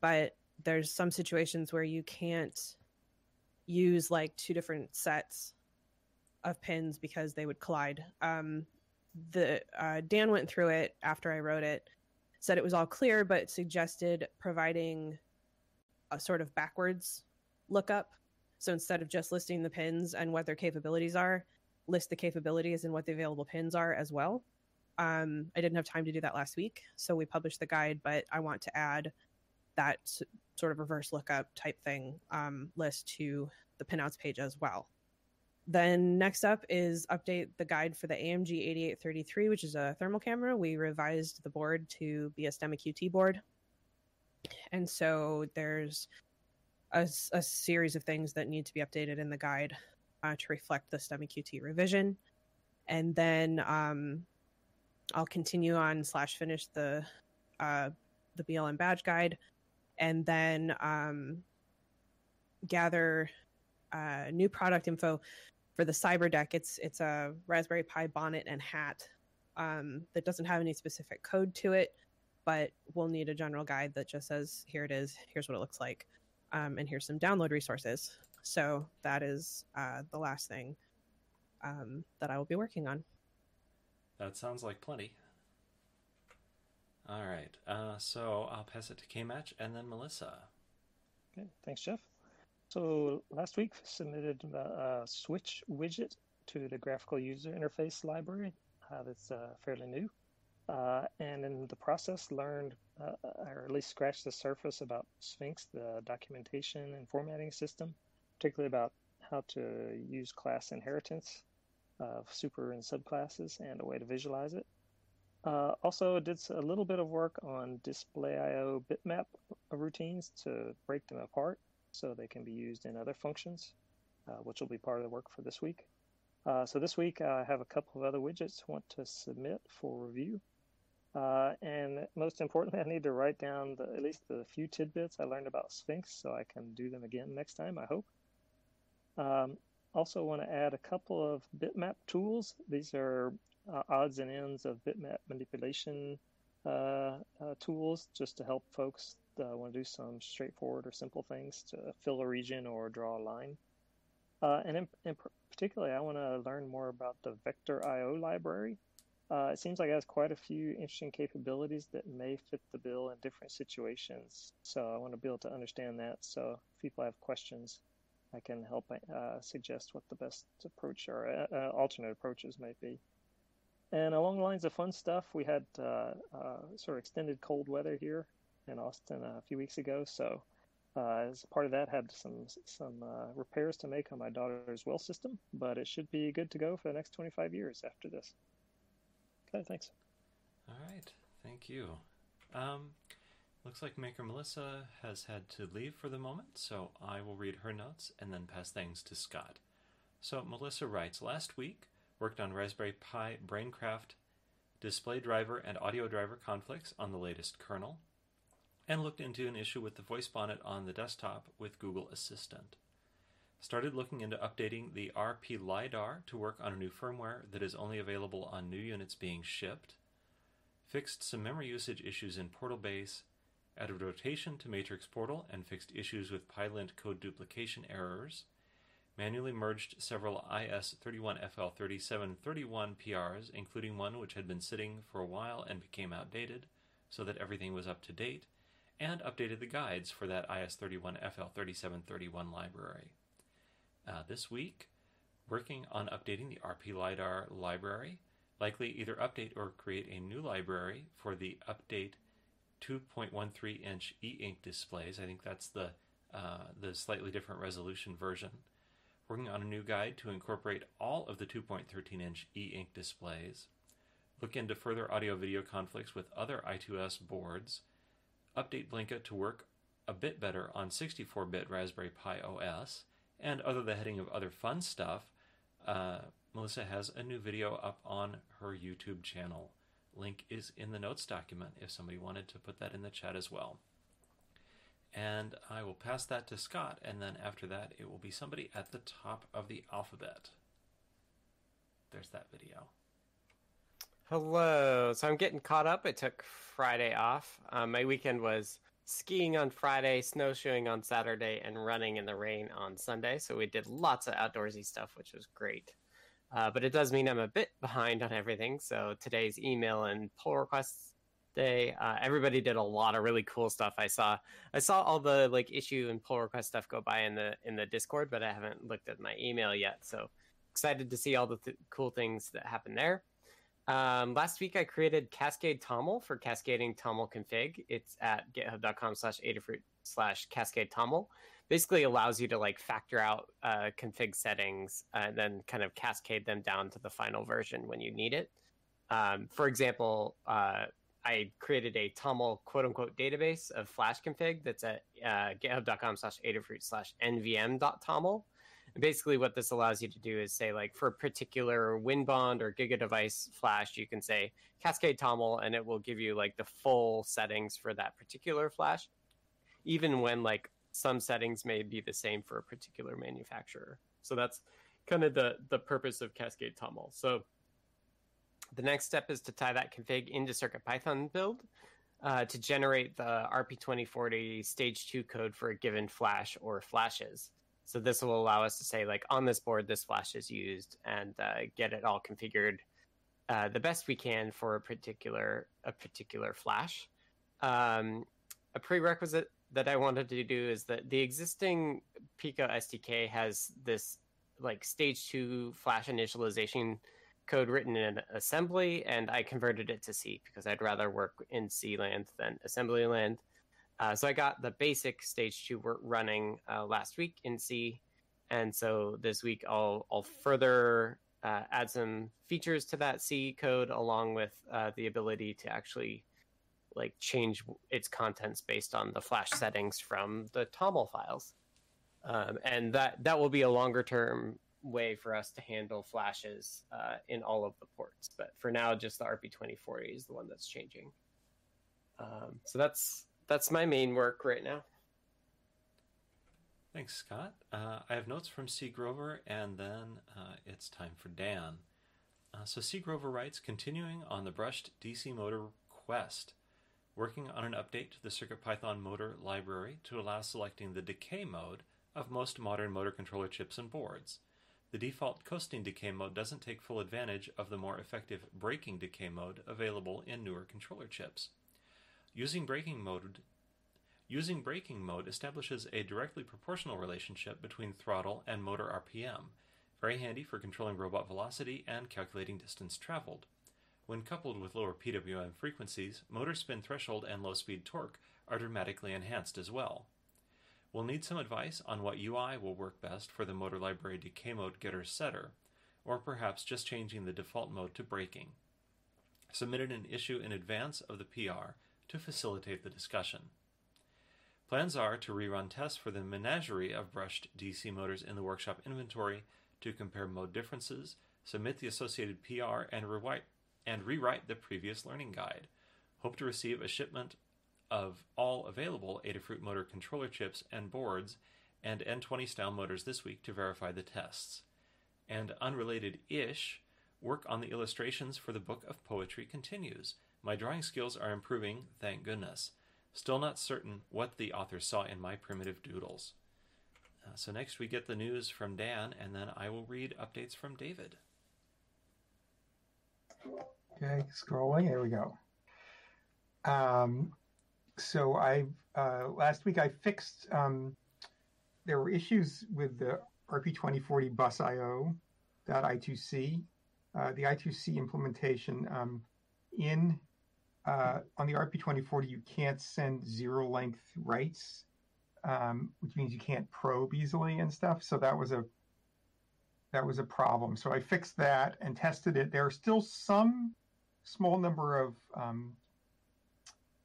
S3: but there's some situations where you can't use like two different sets of pins because they would collide. Um, the uh, Dan went through it after I wrote it, said it was all clear, but suggested providing a sort of backwards lookup. So instead of just listing the pins and what their capabilities are, list the capabilities and what the available pins are as well. Um, I didn't have time to do that last week, so we published the guide, but I want to add that sort of reverse lookup type thing um, list to the pinouts page as well. Then next up is update the guide for the AMG 8833, which is a thermal camera. We revised the board to be a STEMMA QT board. And so there's a series of things that need to be updated in the guide uh, to reflect the STEMMA QT revision. And then um, I'll continue on slash finish the uh, the BLM badge guide, and then um, gather uh, new product info for the cyber deck. It's it's a Raspberry Pi bonnet and hat um, that doesn't have any specific code to it, but we'll need a general guide that just says here it is, here's what it looks like, um, and here's some download resources. So that is uh, the last thing um, that I will be working on.
S1: That sounds like plenty. All right. Uh, so I'll pass it to K-Match and then Melissa.
S7: Okay, thanks, Jeff. So last week submitted a switch widget to the graphical user interface library. Uh, that's uh, fairly new, uh, and in the process learned, uh, or at least scratched the surface about Sphinx, the documentation and formatting system, particularly about how to use class inheritance of super and subclasses and a way to visualize it. Uh, also did a little bit of work on display IO bitmap routines to break them apart so they can be used in other functions, uh, which will be part of the work for this week. Uh, so this week I have a couple of other widgets I want to submit for review. Uh, and most importantly, I need to write down the, at least the few tidbits I learned about Sphinx so I can do them again next time, I hope. Um, also want to add a couple of bitmap tools. These are uh, odds and ends of bitmap manipulation uh, uh, tools just to help folks uh, want to do some straightforward or simple things to fill a region or draw a line. Uh, and in, in particularly, I want to learn more about the Vector IO library. Uh, it seems like it has quite a few interesting capabilities that may fit the bill in different situations. So I want to be able to understand that. So if people have questions, I can help uh, suggest what the best approach or uh, alternate approaches might be. And along the lines of fun stuff, we had uh, uh, sort of extended cold weather here in Austin a few weeks ago. So, uh, as part of that, had some some uh, repairs to make on my daughter's well system, but it should be good to go for the next 25 years after this. Okay, thanks.
S1: All right, thank you. Um, looks like Maker Melissa has had to leave for the moment, so I will read her notes and then pass things to Scott. So Melissa writes, last week worked on Raspberry Pi Braincraft display driver and audio driver conflicts on the latest kernel, and looked into an issue with the voice bonnet on the desktop with Google Assistant. Started looking into updating the RP LiDAR to work on a new firmware that is only available on new units being shipped. Fixed some memory usage issues in Portal Base, added rotation to Matrix Portal, and fixed issues with PyLint code duplication errors manually merged several IS31FL3731 PRs, including one which had been sitting for a while and became outdated, so that everything was up to date, and updated the guides for that IS31FL3731 library. Uh, this week, working on updating the RP LiDAR library, likely either update or create a new library for the update 2.13 inch e-ink displays. I think that's the uh, the slightly different resolution version working on a new guide to incorporate all of the 2.13 inch e ink displays, look into further audio video conflicts with other I2S boards, update Blinka to work a bit better on 64 bit Raspberry Pi OS, and under the heading of other fun stuff, uh, Melissa has a new video up on her YouTube channel. Link is in the notes document if somebody wanted to put that in the chat as well and I will pass that to Scott, and then after that, it will be somebody at the top of the alphabet. There's that video.
S2: Hello. So I'm getting caught up. I took Friday off. Um, my weekend was skiing on Friday, snowshoeing on Saturday, and running in the rain on Sunday. So we did lots of outdoorsy stuff, which was great. Uh, but it does mean I'm a bit behind on everything. So today's email and pull requests day. Uh, everybody did a lot of really cool stuff. I saw I saw all the like issue and pull request stuff go by in the in the Discord, but I haven't looked at my email yet. So excited to see all the th- cool things that happen there. Um, last week I created Cascade Toml for cascading Toml config. It's at github.com slash Adafruit slash cascade Toml. Basically allows you to like factor out uh, config settings and then kind of cascade them down to the final version when you need it. Um, for example, uh, I created a Toml quote unquote database of Flash config that's at uh, github.com slash adafruit slash nvm.toml. Basically, what this allows you to do is say, like, for a particular WinBond or GigaDevice Flash, you can say Cascade Toml, and it will give you like the full settings for that particular Flash, even when like some settings may be the same for a particular manufacturer. So that's kind of the the purpose of Cascade Toml. So the next step is to tie that config into CircuitPython build uh, to generate the RP2040 stage two code for a given flash or flashes. So this will allow us to say, like, on this board, this flash is used, and uh, get it all configured uh, the best we can for a particular a particular flash. Um, a prerequisite that I wanted to do is that the existing Pico SDK has this like stage two flash initialization code written in assembly, and I converted it to C because I'd rather work in C land than assembly land. Uh, so I got the basic stage two work running uh, last week in C, and so this week I'll I'll further uh, add some features to that C code along with uh, the ability to actually like change its contents based on the flash settings from the TOML files. Um, and that that will be a longer term way for us to handle flashes uh, in all of the ports. But for now, just the RP2040 is the one that's changing. Um, so that's that's my main work right now.
S1: Thanks, Scott. Uh, I have notes from C. Grover, and then uh, it's time for Dan. Uh, so C. Grover writes, continuing on the brushed DC motor quest, working on an update to the CircuitPython motor library to allow selecting the decay mode of most modern motor controller chips and boards. The default coasting decay mode doesn't take full advantage of the more effective braking decay mode available in newer controller chips. Using braking mode Using braking mode establishes a directly proportional relationship between throttle and motor RPM, very handy for controlling robot velocity and calculating distance traveled. When coupled with lower PWM frequencies, motor spin threshold and low speed torque are dramatically enhanced as well. We'll need some advice on what UI will work best for the motor library decay mode getter setter, or perhaps just changing the default mode to braking. Submitted an issue in advance of the PR to facilitate the discussion. Plans are to rerun tests for the menagerie of brushed DC motors in the workshop inventory to compare mode differences, submit the associated PR, and rewrite, and rewrite the previous learning guide. Hope to receive a shipment of all available Adafruit motor controller chips and boards and N20 style motors this week to verify the tests. And unrelated ish, work on the illustrations for the book of poetry continues. My drawing skills are improving, thank goodness. Still not certain what the author saw in my primitive doodles. Uh, so next we get the news from Dan, and then I will read updates from David.
S8: Okay, scrolling. There we go. Um, so I uh, last week I fixed. Um, there were issues with the RP2040 bus IO I2C. Uh, the I2C implementation um, in uh, on the RP2040 you can't send zero length writes, um, which means you can't probe easily and stuff. So that was a that was a problem. So I fixed that and tested it. There are still some small number of um,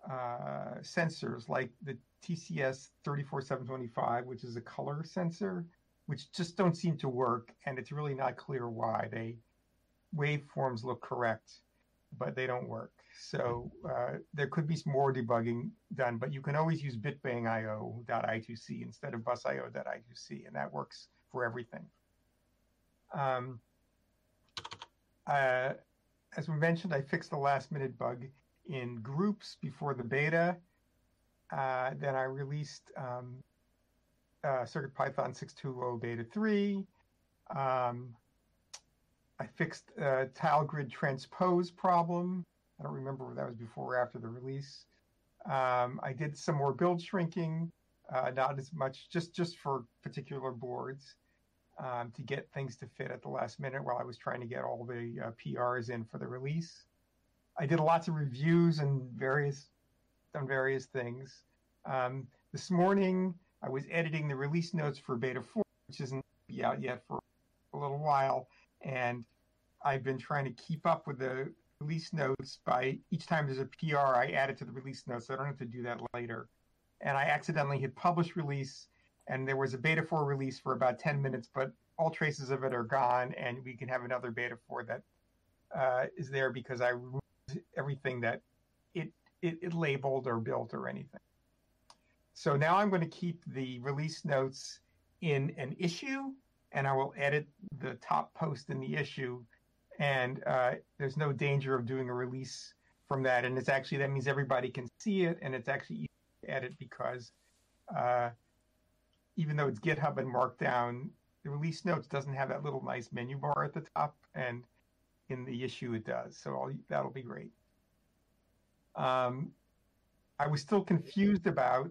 S8: uh, sensors like the TCS 34725, which is a color sensor, which just don't seem to work, and it's really not clear why. They waveforms look correct, but they don't work. So uh, there could be more debugging done, but you can always use bitbangio.i2c instead of busio.i2c, and that works for everything. Um, uh, as we mentioned, I fixed the last minute bug in groups before the beta. Uh, then I released um, uh, CircuitPython 620 Beta 3. Um, I fixed a tile grid transpose problem. I don't remember if that was before or after the release. Um, I did some more build shrinking, uh, not as much, just just for particular boards um, to get things to fit at the last minute while I was trying to get all the uh, PRs in for the release. I did lots of reviews and various on various things. Um, this morning, I was editing the release notes for Beta 4, which isn't be out yet for a little while, and I've been trying to keep up with the release notes by each time there's a PR, I add it to the release notes, so I don't have to do that later. And I accidentally hit publish release, and there was a Beta 4 release for about 10 minutes, but all traces of it are gone, and we can have another Beta 4 that uh, is there because I removed everything that it, it, it labeled or built or anything. So now I'm going to keep the release notes in an issue, and I will edit the top post in the issue. And uh, there's no danger of doing a release from that. And it's actually that means everybody can see it, and it's actually easy to edit because uh, even though it's GitHub and Markdown, the release notes doesn't have that little nice menu bar at the top, and in the issue it does. So I'll, that'll be great. Um, I was still confused about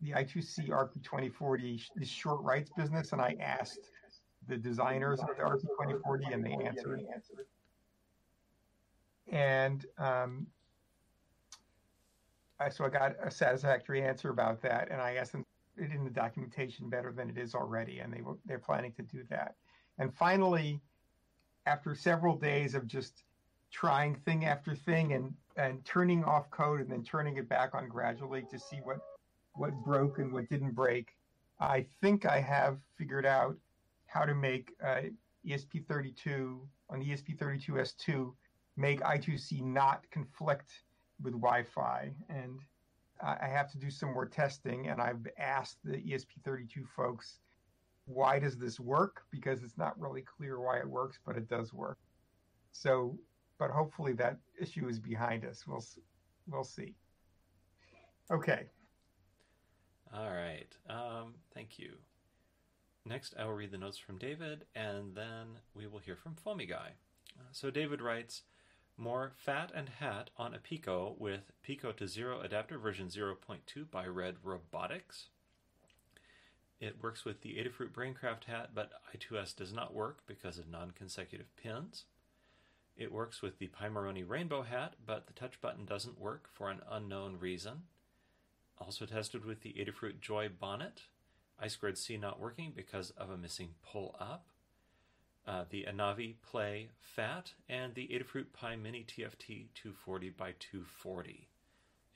S8: the I2C RP2040, the short writes business, and I asked the designers of the RP2040, and they answered. And um, I, so I got a satisfactory answer about that, and I asked them it in the documentation better than it is already, and they were they're planning to do that. And finally, after several days of just trying thing after thing and and turning off code and then turning it back on gradually to see what what broke and what didn't break. I think I have figured out how to make uh, ESP32 on the ESP32S2 make I2C not conflict with Wi-Fi, and I have to do some more testing. And I've asked the ESP32 folks, why does this work? Because it's not really clear why it works, but it does work. So, but hopefully that issue is behind us. We'll we'll see. Okay.
S1: All right. Um, thank you. Next, I will read the notes from David, and then we will hear from Foamy Guy. Uh, so David writes, more fat and hat on a Pico with Pico to Zero adapter version 0.2 by Red Robotics. It works with the Adafruit Braincraft hat, but I2S does not work because of non consecutive pins. It works with the Pimoroni Rainbow Hat, but the touch button doesn't work for an unknown reason. Also tested with the Adafruit Joy Bonnet. I squared C not working because of a missing pull up. Uh, the ANAVI Play pHAT and the Adafruit Pi Mini TFT 240 by 240.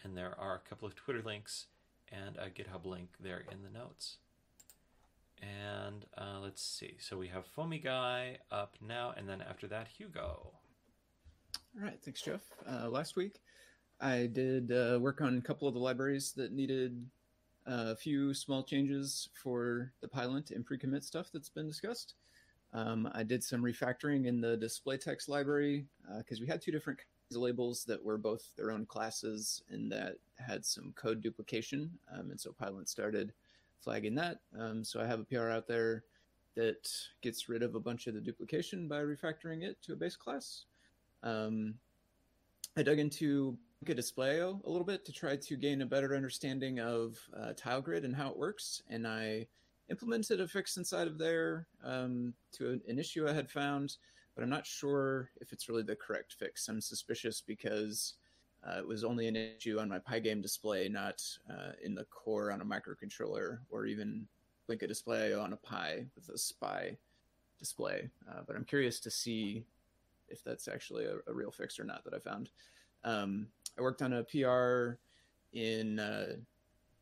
S1: And there are a couple of Twitter links and a GitHub link there in the notes. And uh, let's see. So we have Foamy Guy up now, and then after that, Hugo.
S9: All right, thanks, Jeff. Uh, last week, I did uh, work on a couple of the libraries that needed a few small changes for the Pylint and pre-commit stuff that's been discussed. Um, I did some refactoring in the display text library because uh, we had two different kinds of labels that were both their own classes and that had some code duplication. Um, and so Pylint started flagging that. Um, so I have a PR out there that gets rid of a bunch of the duplication by refactoring it to a base class. Um, I dug into Display.io a little bit to try to gain a better understanding of uh, TileGrid and how it works, and I implemented a fix inside of there um, to an issue I had found, but I'm not sure if it's really the correct fix. I'm suspicious because uh, it was only an issue on my Pygame display, not uh, in the core on a microcontroller or even Blinka display on a Pi with a SPI display. Uh, but I'm curious to see if that's actually a, a, real fix or not that I found. Um, I worked on a PR in uh,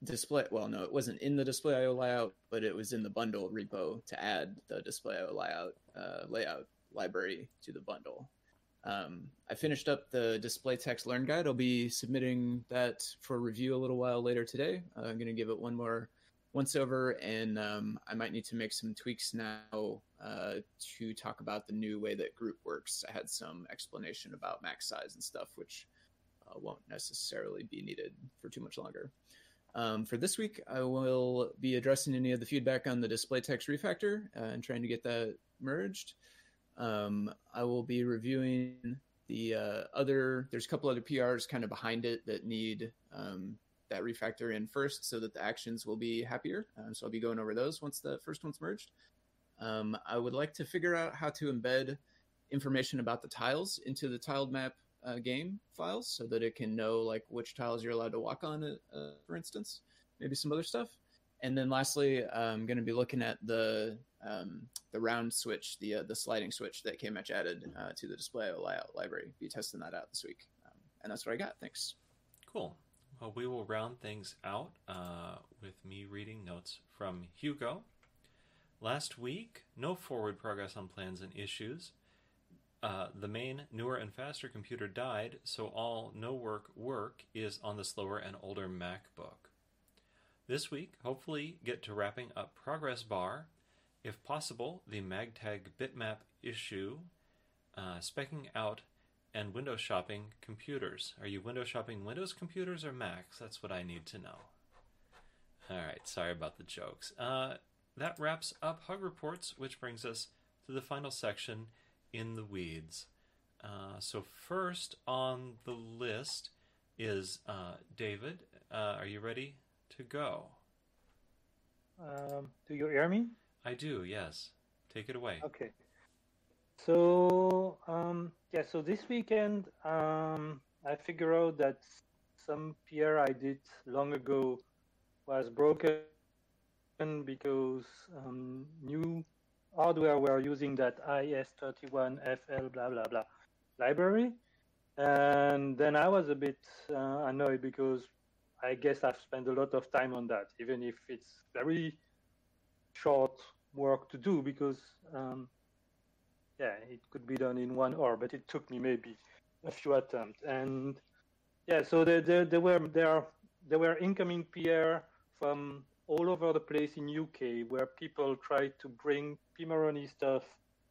S9: display. Well, no, it wasn't in the display.io layout, but it was in the bundle repo to add the display.io layout uh, layout library to the bundle. Um, I finished up the display text learn guide. I'll be submitting that for review a little while later today. Uh, I'm going to give it one more once over, and um, I might need to make some tweaks now uh, to talk about the new way that group works. I had some explanation about max size and stuff, which uh, won't necessarily be needed for too much longer. Um, for this week, I will be addressing any of the feedback on the display text refactor uh, and trying to get that merged. Um, I will be reviewing the uh, other. There's a couple other PRs kind of behind it that need um, that refactor in first, so that the actions will be happier. Um, so I'll be going over those once the first one's merged. Um, I would like to figure out how to embed information about the tiles into the tiled map uh, game files, so that it can know like which tiles you're allowed to walk on, uh, for instance. Maybe some other stuff. And then lastly, I'm going to be looking at the um, the round switch, the uh, the sliding switch that K-Match added uh, to the display layout library. Be testing that out this week, um, and that's what I got. Thanks.
S1: Cool. Well, we will round things out uh, with me reading notes from Hugo. Last week, no forward progress on plans and issues. Uh, the main, newer, and faster computer died, so all no work work is on the slower and older MacBook. This week, hopefully, get to wrapping up Progress Bar if possible, the MagTag bitmap issue, uh, specking out and window shopping computers. Are you window shopping Windows computers or Macs? That's what I need to know. All right, sorry about the jokes. Uh, that wraps up Hug Reports, which brings us to the final section in the weeds. Uh, so, first on the list is uh, David. Uh, are you ready to go?
S11: Um, do you hear me?
S1: I do, yes. Take it away.
S11: Okay. So, um, yeah, so this weekend, um, I figured out that some PR I did long ago was broken because um, new hardware were using that IS31FL blah blah blah library. And then I was a bit uh, annoyed because I guess I've spent a lot of time on that, even if it's very short work to do because um, yeah, it could be done in one hour, but it took me maybe a few attempts. And yeah, so there, there, there were there there were incoming PR from all over the place in UK where people tried to bring Pimoroni stuff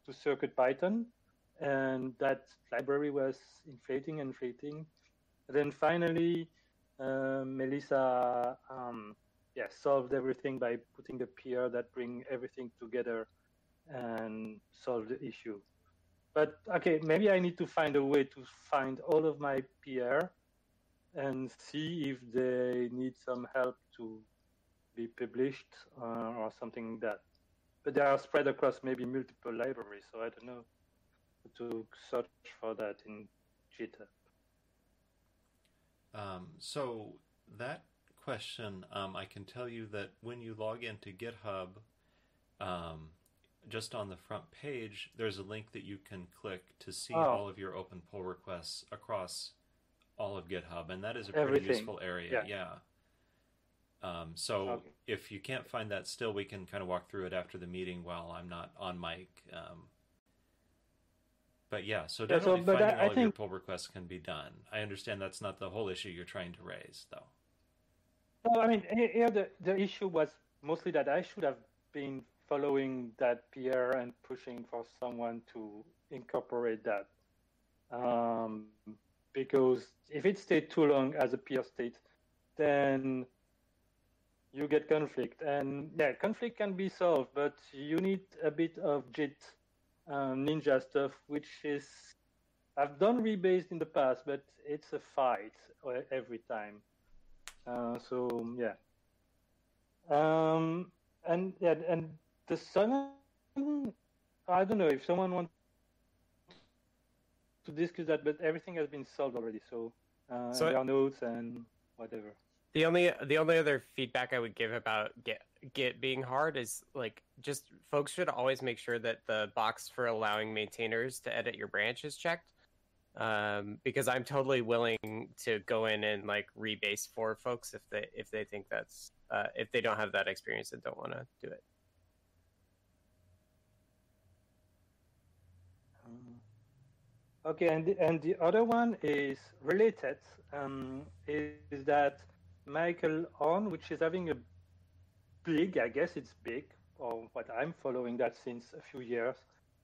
S11: to Circuit Python, and that library was inflating, and inflating. Then finally, uh, Melissa um, yeah solved everything by putting the PR that bring everything together and solve the issue. But okay, maybe I need to find a way to find all of my PR and see if they need some help to be published uh, or something like that. But they are spread across maybe multiple libraries, so I don't know. to search for that in GitHub.
S1: Um, so that question, um, I can tell you that when you log into GitHub, um, just on the front page, there's a link that you can click to see
S11: Oh.
S1: all of your open pull requests across all of GitHub, and that is a pretty
S11: Everything.
S1: useful area.
S11: Yeah.
S1: Um, so
S11: Okay.
S1: if you can't find that still, we can kind of walk through it after the meeting while I'm not on mic. Um, but yeah, so
S11: Yeah, so-
S1: definitely
S11: I-
S1: finding
S11: I
S1: all of your pull requests can be done. I understand that's not the whole issue you're trying to raise, though.
S11: No, I mean, he- here the, the issue was mostly that I should have been following that peer and pushing for someone to incorporate that. Um, because if it stayed too long as a peer state, then you get conflict. And yeah, conflict can be solved, but you need a bit of JIT um, ninja stuff, which is I've done rebased in the past, but it's a fight every time. Uh, so yeah. Um, and yeah, and the second, I don't know if someone wants to discuss that, but everything has been solved already. So, uh,
S2: So-
S11: there are notes and whatever.
S2: The only the only other feedback I would give about Git Git being hard is like just folks should always make sure that the box for allowing maintainers to edit your branch is checked. Um, because I'm totally willing to go in and like rebase for folks if they if they think that's uh, if they don't have that experience and don't want to do it.
S11: Okay, and the, and the other one is related. Um, is, is that Michael On, which is having a big, I guess it's big, or what I'm following that since a few years,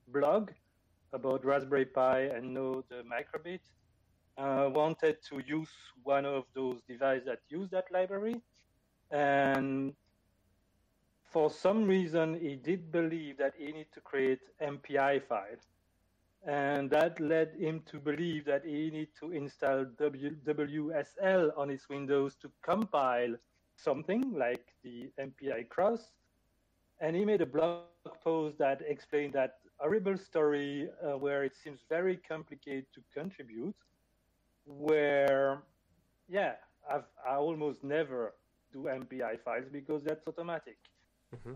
S11: blog about Raspberry Pi and Node Microbit. Uh, wanted to use one of those devices that use that library, and for some reason he did believe that he needed to create MPY file and that led him to believe that he needed to install w- WSL on his Windows to compile something like the mpy-cross. And he made a blog post that explained that horrible story uh, where it seems very complicated to contribute, where, yeah, I've, I almost never do MPI files because that's automatic.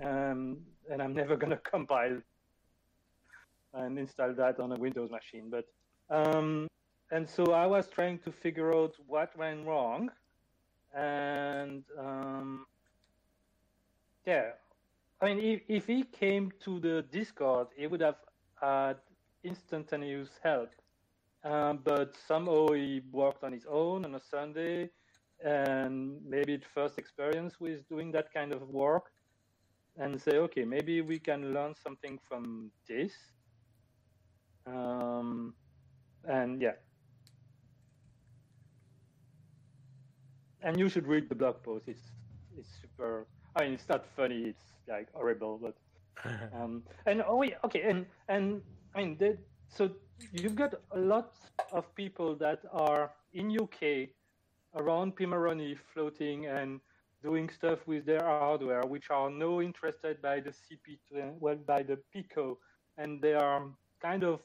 S11: Um, and I'm never going to compile and install that on a Windows machine. But um, and so I was trying to figure out what went wrong, and um, yeah, I mean, if, if he came to the Discord, he would have had instantaneous help. Um, but somehow he worked on his own on a Sunday, and maybe the first experience with doing that kind of work, and say, okay, maybe we can learn something from this. Um, and yeah. And you should read the blog post. It's it's super. I mean, it's not funny. It's like horrible, but um, and oh yeah, okay, and and I mean, the, so you've got a lot of people that are in UK around Pimoroni floating and doing stuff with their hardware, which are no interested by the CP, well, by the Pico, and they are kind of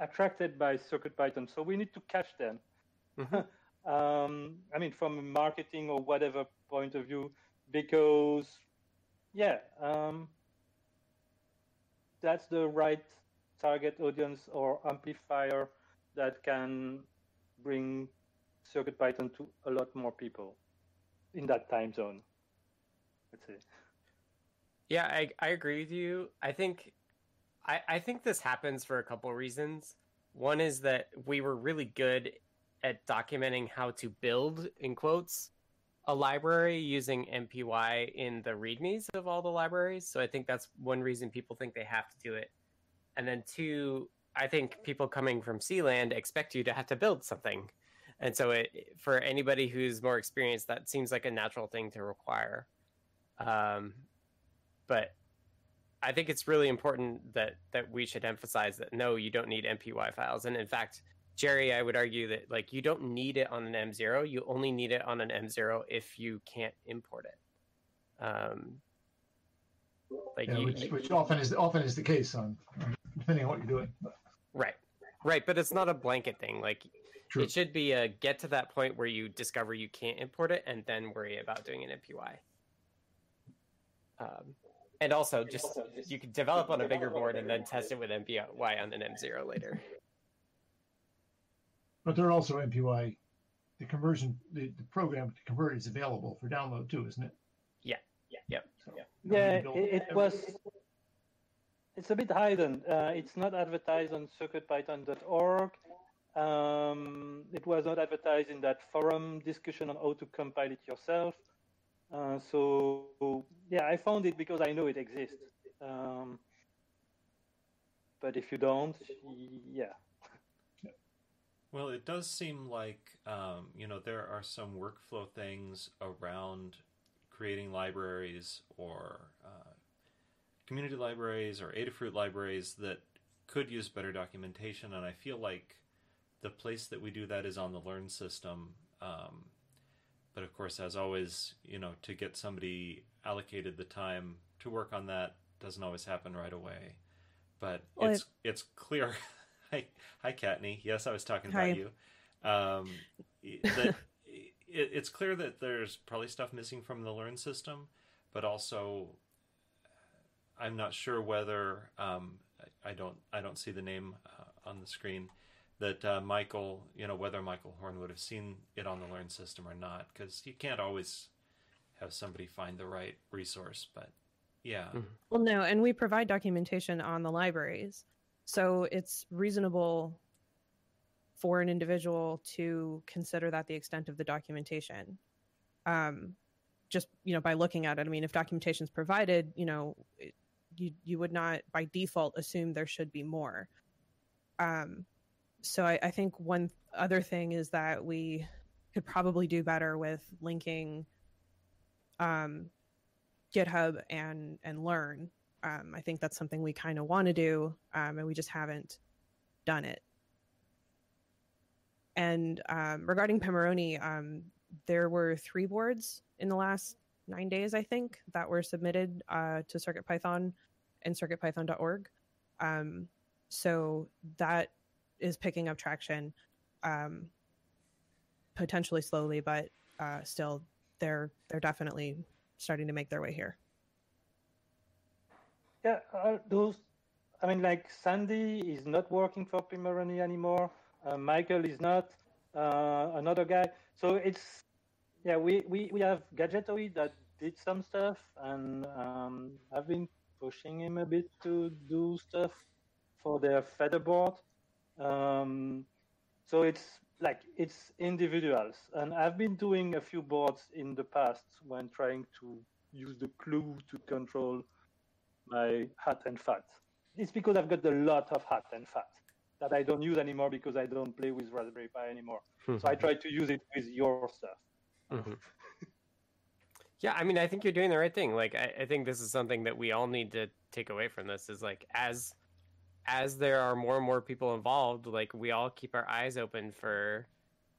S11: attracted by CircuitPython. So we need to catch them. um, I mean, from a marketing or whatever point of view, because yeah, um, that's the right target audience or amplifier that can bring CircuitPython to a lot more people in that time zone. Let's say.
S2: Yeah, I, I agree with you. I think I, I think this happens for a couple reasons. One is that we were really good at documenting how to build in quotes a library using MPY in the readmes of all the libraries. So I think that's one reason people think they have to do it. And then two, I think people coming from C land expect you to have to build something. And so it, for anybody who's more experienced, that seems like a natural thing to require. Um, but I think it's really important that that we should emphasize that no, you don't need MPY files. And in fact, Jerry, I would argue that like you don't need it on an M0. You only need it on an M0 if you can't import it. Um, like
S5: Yeah,
S2: you,
S5: which, which often is often is the case on, on depending on what you're doing.
S2: Right. Right, but it's not a blanket thing. Like
S5: True.
S2: it should be a get to that point where you discover you can't import it and then worry about doing an MPY. Um, and also, just you could develop on a bigger board and then test it with MPY on an M0 later.
S5: But there are also MPY. The conversion, the, the program to convert is available for download too, isn't it?
S2: Yeah, yeah, yep.
S5: So,
S11: Yeah,
S5: you don't
S11: it, it was. It's a bit hidden. Uh, it's not advertised on circuitpython.org. Um, it was not advertised in that forum discussion on how to compile it yourself. Uh, so yeah, I found it because I know it exists. Um, but if you don't, yeah,
S1: Well, it does seem like um, you know there are some workflow things around creating libraries or uh, community libraries or Adafruit libraries that could use better documentation, and I feel like the place that we do that is on the Learn system. Um, but of course, as always, you know, to get somebody allocated the time to work on that doesn't always happen right away. But
S3: Well,
S1: it's it's clear. hi, hi, Kattni. Yes, I was talking
S3: Hi.
S1: about you. Um, that it, it's clear that there's probably stuff missing from the Learn system, but also I'm not sure whether um, I, I don't I don't see the name uh, on the screen that uh, Michael you know whether Michael Horn would have seen it on the Learn system or not because you can't always have somebody find the right resource, but yeah.
S3: Well, no, and we provide documentation on the libraries. So it's reasonable for an individual to consider that the extent of the documentation. Um, just, you know, by looking at it. I mean, if documentation is provided, you know, it, you, you would not by default assume there should be more. Um, so I, I think one other thing is that we could probably do better with linking um, GitHub and and Learn. Um, I think that's something we kind of want to do, um, and we just haven't done it. And um, regarding Pimoroni, um, there were three boards in the last nine days, I think, that were submitted uh, to CircuitPython and CircuitPython.org. Um, so that is picking up traction, um, potentially slowly, but uh, still, they're they're definitely starting to make their way here.
S11: yeah. Uh, those, I mean, like Sandy is not working for Pimoroni anymore. Uh, Michael is not. Uh, another guy. So it's yeah. We, we, we have Gadgetoid that did some stuff, and um, I've been pushing him a bit to do stuff for their feather board. Um, so it's like it's individuals, and I've been doing a few boards in the past when trying to use the clue to control my hat and pHAT. It's because I've got a lot of hat and pHAT that I don't use anymore because I don't play with Raspberry Pi anymore. so I try to use it with your stuff.
S2: Mhm. yeah, I mean, I think you're doing the right thing. Like, I, I think this is something that we all need to take away from this. Is like as as there are more and more people involved, like we all keep our eyes open for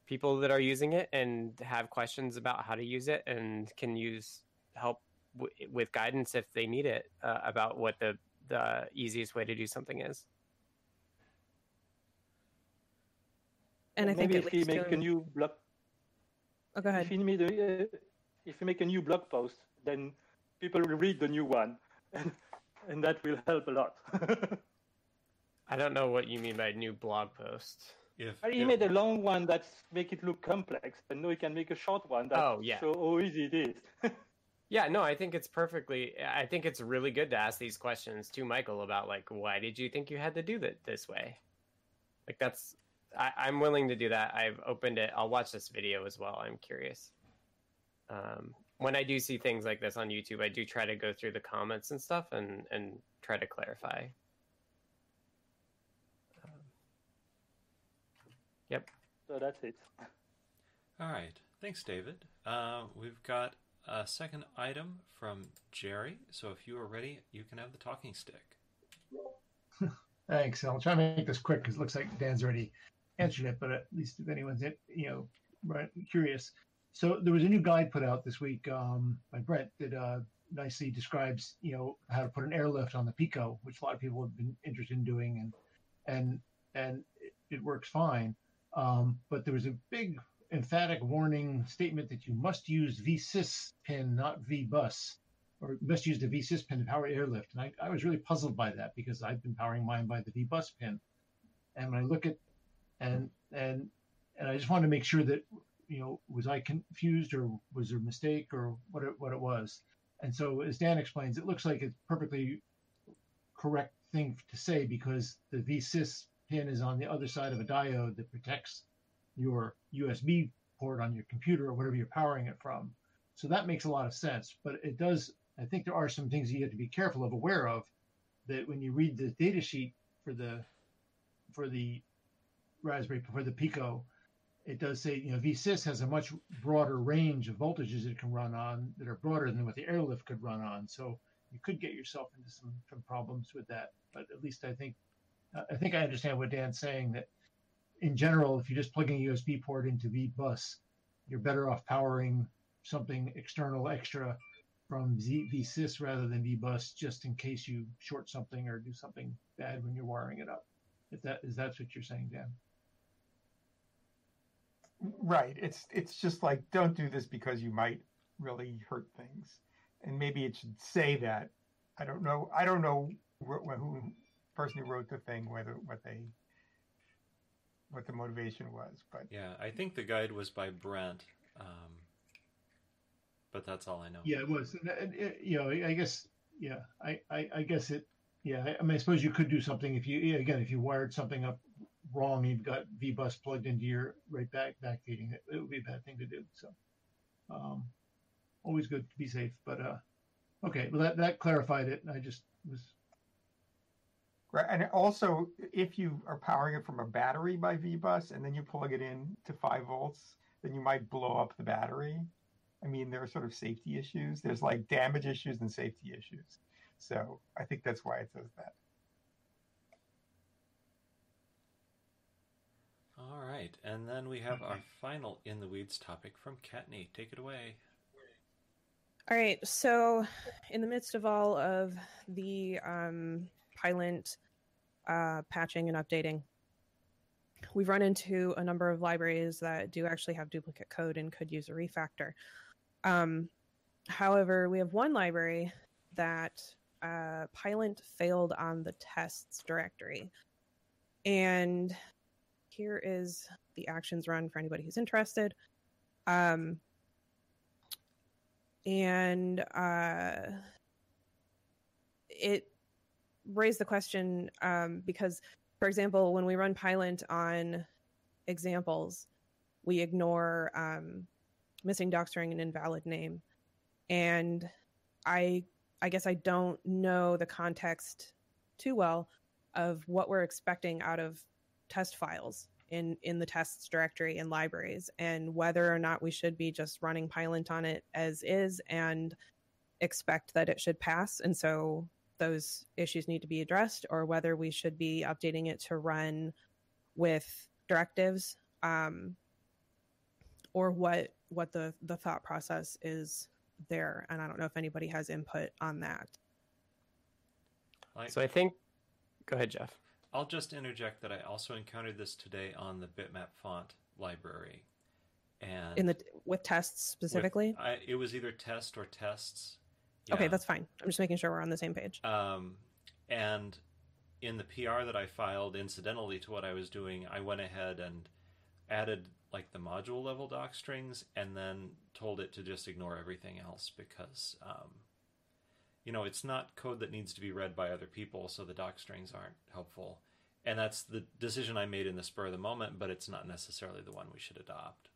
S2: people that are using it and have questions about how to use it and can use help w- with guidance if they need it uh, about what the the easiest way to do something is.
S3: And I think
S11: maybe
S3: at
S11: if you
S3: least
S11: make a new blog,
S3: Oh, go ahead.
S11: if you made a, uh, if you make a new blog post, then people will read the new one, and, and that will help a lot.
S2: I don't know what you mean by new blog post.
S1: If,
S11: he
S1: if-
S11: made a long one that make it look complex, and now he can make a short one that
S2: Oh, yeah.
S11: show how easy it is.
S2: Yeah, no, I think it's perfectly. I think it's really good to ask these questions to Michael about like, why did you think you had to do that this way? Like that's, I, I'm willing to do that. I've opened it. I'll watch this video as well. I'm curious. Um, when I do see things like this on YouTube, I do try to go through the comments and stuff and and try to clarify. Yep.
S11: so that's it.
S1: All right. Thanks, David. Uh, we've got a second item from Jerry. So if you are ready, you can have the talking stick.
S5: Thanks. I'll try to make this quick because it looks like Dan's already answered it, but at least if anyone's you know right, curious. So there was a new guide put out this week um, by Brent that uh, nicely describes you know how to put an airlift on the Pico, which a lot of people have been interested in doing, and and and it works fine. Um, but there was a big emphatic warning statement that you must use vsys pin, not vbus, or must use the vsys pin to power airlift. And I, I was really puzzled by that because I've been powering mine by the vbus pin. And when I look at and and and I just wanted to make sure that you know was I confused or was there a mistake or what it, what it was. And so as Dan explains, it looks like it's perfectly correct thing to say because the vsys pin is on the other side of a diode that protects your USB port on your computer or whatever you're powering it from. So that makes a lot of sense. But it does, I think there are some things you have to be careful of, aware of, that when you read the data sheet for the for the Raspberry for the Pico, it does say you know vSys has a much broader range of voltages it can run on that are broader than what the airlift could run on. So you could get yourself into some, some problems with that. But at least I think I think I understand what Dan's saying that in general, if you're just plugging a USB port into VBus, you're better off powering something external extra from Z- VSys rather than VBus, just in case you short something or do something bad when you're wiring it up. If that is that's what you're saying, Dan.
S8: Right. It's it's just like don't do this because you might really hurt things, and maybe it should say that. I don't know. I don't know who person who wrote the thing whether what they what the motivation was, but
S1: yeah, I think the guide was by Brent, um, but that's all I know.
S5: Yeah, it was. And, it, you know, I guess. Yeah, I, I, I guess it. Yeah, I mean, I suppose you could do something if you again if you wired something up wrong, you've got VBus plugged into your right back backfeeding. It, it would be a bad thing to do. So, um, always good to be safe. But uh, okay, well that that clarified it. I just was
S8: Right, and also if you are powering it from a battery by VBus and then you plug it in to five volts, then you might blow up the battery. I mean, there are sort of safety issues. There's like damage issues and safety issues. So I think that's why it says that.
S1: All right, and then we have our final in the weeds topic from Kattni. Take it away.
S3: All right, so in the midst of all of the um, Pylint uh, patching and updating. We've run into a number of libraries that do actually have duplicate code and could use a refactor. Um, however, we have one library that uh, Pylint failed on the tests directory. And here is the actions run for anybody who's interested. Um, and uh, it raised the question um, because, for example, when we run Pylint on examples, we ignore um, missing docstring and invalid name, and I I guess I don't know the context too well of what we're expecting out of test files in in the tests directory and libraries and whether or not we should be just running Pylint on it as is and expect that it should pass. And so those issues need to be addressed or whether we should be updating it to run with directives um, or what what the the thought process is there. And i don't know if anybody has input on that.
S2: So i think go ahead jeff.
S1: I'll just interject that i also encountered this today on the bitmap font library. And
S3: in the with tests specifically?
S1: With, I, it was either test or tests
S3: yeah. Okay, that's fine. I'm just making sure we're on the same page.
S1: Um, and in the PR that I filed, incidentally to what I was doing, I went ahead and added like the module level doc strings and then told it to just ignore everything else because, um, you know, it's not code that needs to be read by other people, so the doc strings aren't helpful. And that's the decision I made in the spur of the moment, but it's not necessarily the one we should adopt.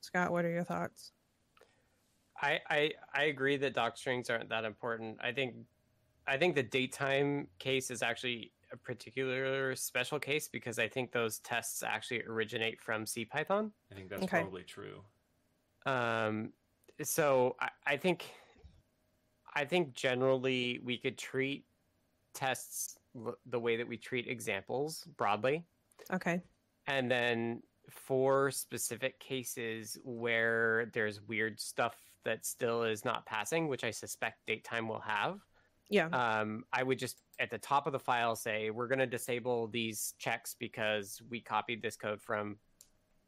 S3: Scott, what are your thoughts?
S2: I, I I agree that doc strings aren't that important. I think I think the datetime case is actually a particular special case because I think those tests actually originate from CPython.
S1: I think that's okay. probably true.
S2: Um, so I, I think I think generally we could treat tests the way that we treat examples broadly.
S3: Okay.
S2: And then for specific cases where there's weird stuff that still is not passing, which I suspect datetime will have.
S3: Yeah.
S2: Um, I would just at the top of the file say we're going to disable these checks because we copied this code from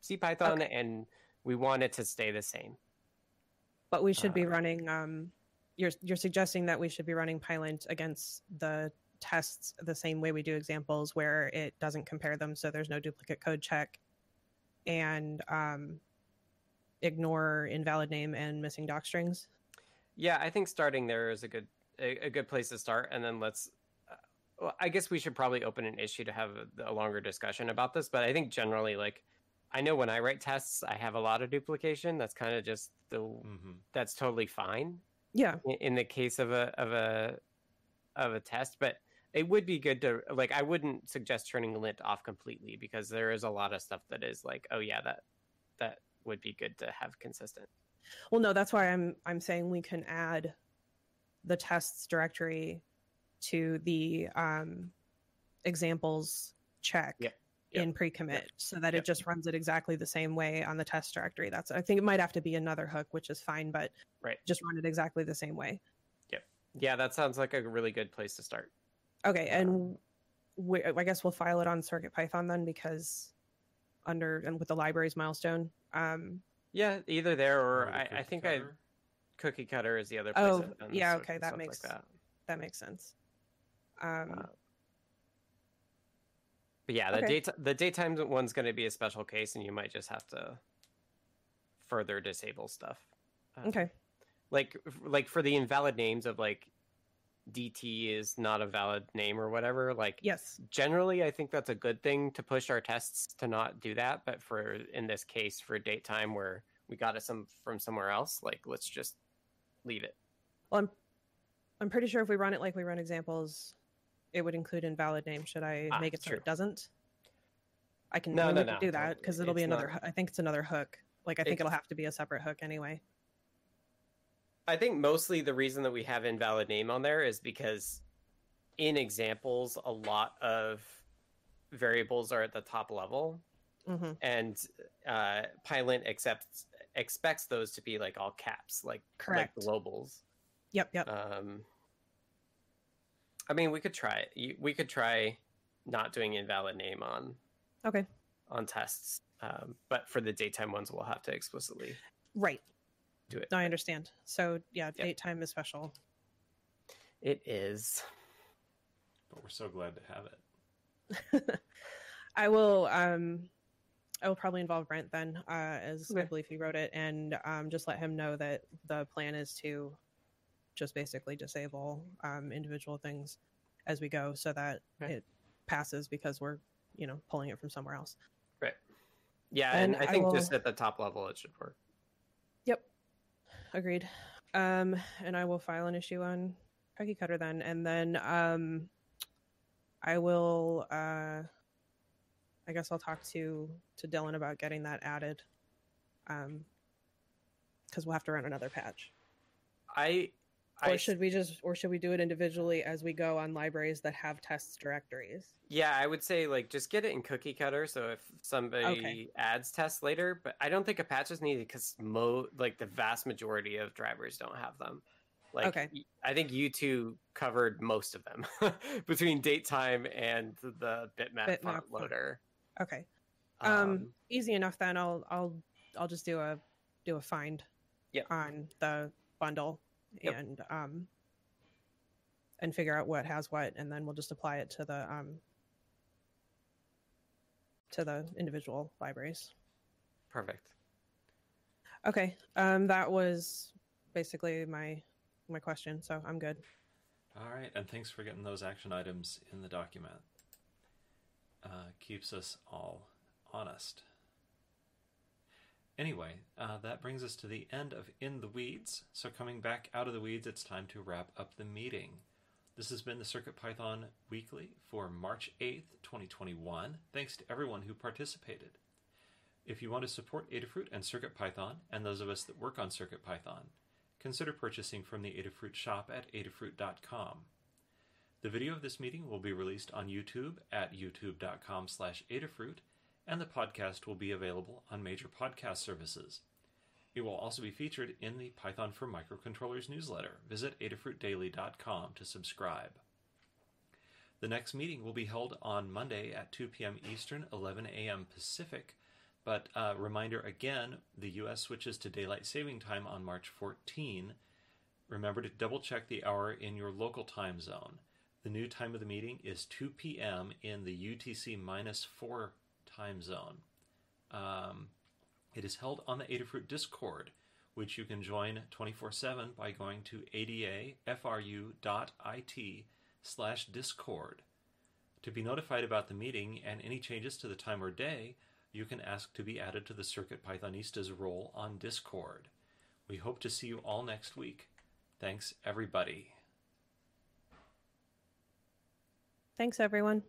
S2: CPython
S3: Okay.
S2: and we want it to stay the same.
S3: But we should be
S2: Uh,
S3: running. Um, you're you're suggesting that we should be running Pylint against the tests the same way we do examples, where it doesn't compare them, so there's no duplicate code check, and um, ignore invalid name and missing doc strings.
S2: Yeah, I think starting there is a good a, a good place to start, and then let's. Uh, well, I guess we should probably open an issue to have a, a longer discussion about this. But I think generally, like, I know when I write tests, I have a lot of duplication. That's kind of just the
S1: hmm
S2: that's totally fine
S3: Yeah.
S2: in, in the case of a of a of a test. But it would be good to like. I wouldn't suggest turning lint off completely because there is a lot of stuff that is like, oh yeah, that that would be good to have consistent.
S3: Well, no, that's why I'm I'm saying we can add the tests directory to the um, examples check
S2: Yeah. Yep.
S3: in pre-commit so that
S2: Yep.
S3: it just runs it exactly the same way on the test directory. That's I think it might have to be another hook, which is fine, but
S2: Right.
S3: just run it exactly the same way. Yep.
S2: Yeah, that sounds like a really good place to start.
S3: Okay, and we, I guess we'll file it on Circuit Python then because under and with the library's milestone. Um,
S2: Yeah, either there or
S1: Or the
S2: I, I
S1: cookie
S2: think I cookie cutter is the other place.
S3: Oh,
S2: I've done
S3: yeah, okay, that makes-
S2: like that.
S3: that makes sense. Um,
S2: Uh, But yeah, the
S3: Okay.
S2: date the datetime one's going to be a special case, and you might just have to further disable stuff. Uh,
S3: okay.
S2: Like like for the invalid names of like DT is not a valid name or whatever. Like
S3: Yes.
S2: generally, I think that's a good thing to push our tests to not do that. But for in this case, for date time where we got it some from somewhere else, like let's just leave it.
S3: Well, I'm I'm pretty sure if we run it like we run examples, it would include invalid name. Should I
S2: Ah,
S3: make it so
S2: true.
S3: it doesn't? I can,
S2: No, no, no,
S3: do that because it'll be another.
S2: not-
S3: I think it's another hook. Like I think it'll have to be a separate hook anyway.
S2: I think mostly the reason that we have invalid name on there is because in examples, a lot of variables are at the top level,
S3: hmm
S2: and uh, Pylint accepts expects those to be like all caps, like
S3: Correct.
S2: like globals.
S3: Yep. Yep.
S2: Um, I mean, we could try it. We could try not doing invalid name on
S3: okay.
S2: on tests, um, but for the datetime ones, we'll have to explicitly
S3: Right.
S2: Do it.
S3: No, I understand. So yeah,
S2: Yep.
S3: date time is special.
S2: It is.
S1: But we're so glad to have it.
S3: I will. Um, I will probably involve Brent then, uh, as I believe he wrote it, and um, just let him know that the plan is to just basically disable um, individual things as we go, so that
S2: Okay.
S3: it passes because we're you know pulling it from somewhere else.
S2: Right. Yeah, and,
S3: And
S2: I
S3: I
S2: think
S3: will-
S2: just at the top level, it should work.
S3: Agreed. Um, and I will file an issue on Cookie Cutter then, and then um, I will. Uh, I guess I'll talk to to Dylan about getting that added. Um, because we'll have to run another patch.
S2: I,
S3: Or
S2: I
S3: should we just, or should we do it individually as we go on libraries that have tests directories?
S2: yeah, I would say like just get it in cookie cutter. So if somebody
S3: Okay.
S2: adds tests later, but I don't think a patch is needed because mo like the vast majority of drivers don't have them. Like,
S3: Okay.
S2: I think you two covered most of them between date time and the bitmap,
S3: Bitmap font
S2: loader.
S3: Okay. Um, easy enough then. I'll I'll I'll just do a do a find
S2: Yep.
S3: on the bundle
S2: Yep.
S3: and um and figure out what has what and then we'll just apply it to the um to the individual libraries.
S2: perfect.
S3: Okay. Um that was basically my my question, so I'm good.
S1: All right, and thanks for getting those action items in the document. Uh, keeps us all honest. Anyway, uh, that brings us to the end of In the Weeds. So, coming back out of the weeds, it's time to wrap up the meeting. This has been the CircuitPython Weekly for March 8th, 2021. Thanks to everyone who participated. If you want to support Adafruit and CircuitPython, and those of us that work on CircuitPython, consider purchasing from the Adafruit shop at adafruit.com. The video of this meeting will be released on YouTube at youtube.com slash Adafruit, and the podcast will be available on major podcast services. It will also be featured in the Python for Microcontrollers newsletter. Visit adafruitdaily.com to subscribe. The next meeting will be held on Monday at 2 p.m. Eastern, 11 a.m. Pacific. But uh, reminder again, the U.S. switches to daylight saving time on March 14. Remember to double check the hour in your local time zone. The new time of the meeting is 2 p.m. in the UTC minus 4 time zone. Um, it is held on the Adafruit Discord, which you can join 24-7 by going to adafru.it slash discord. To be notified about the meeting and any changes to the time or day, you can ask to be added to the Circuit Pythonistas role on Discord. We hope to see you all next week. Thanks, everybody.
S3: Thanks, everyone.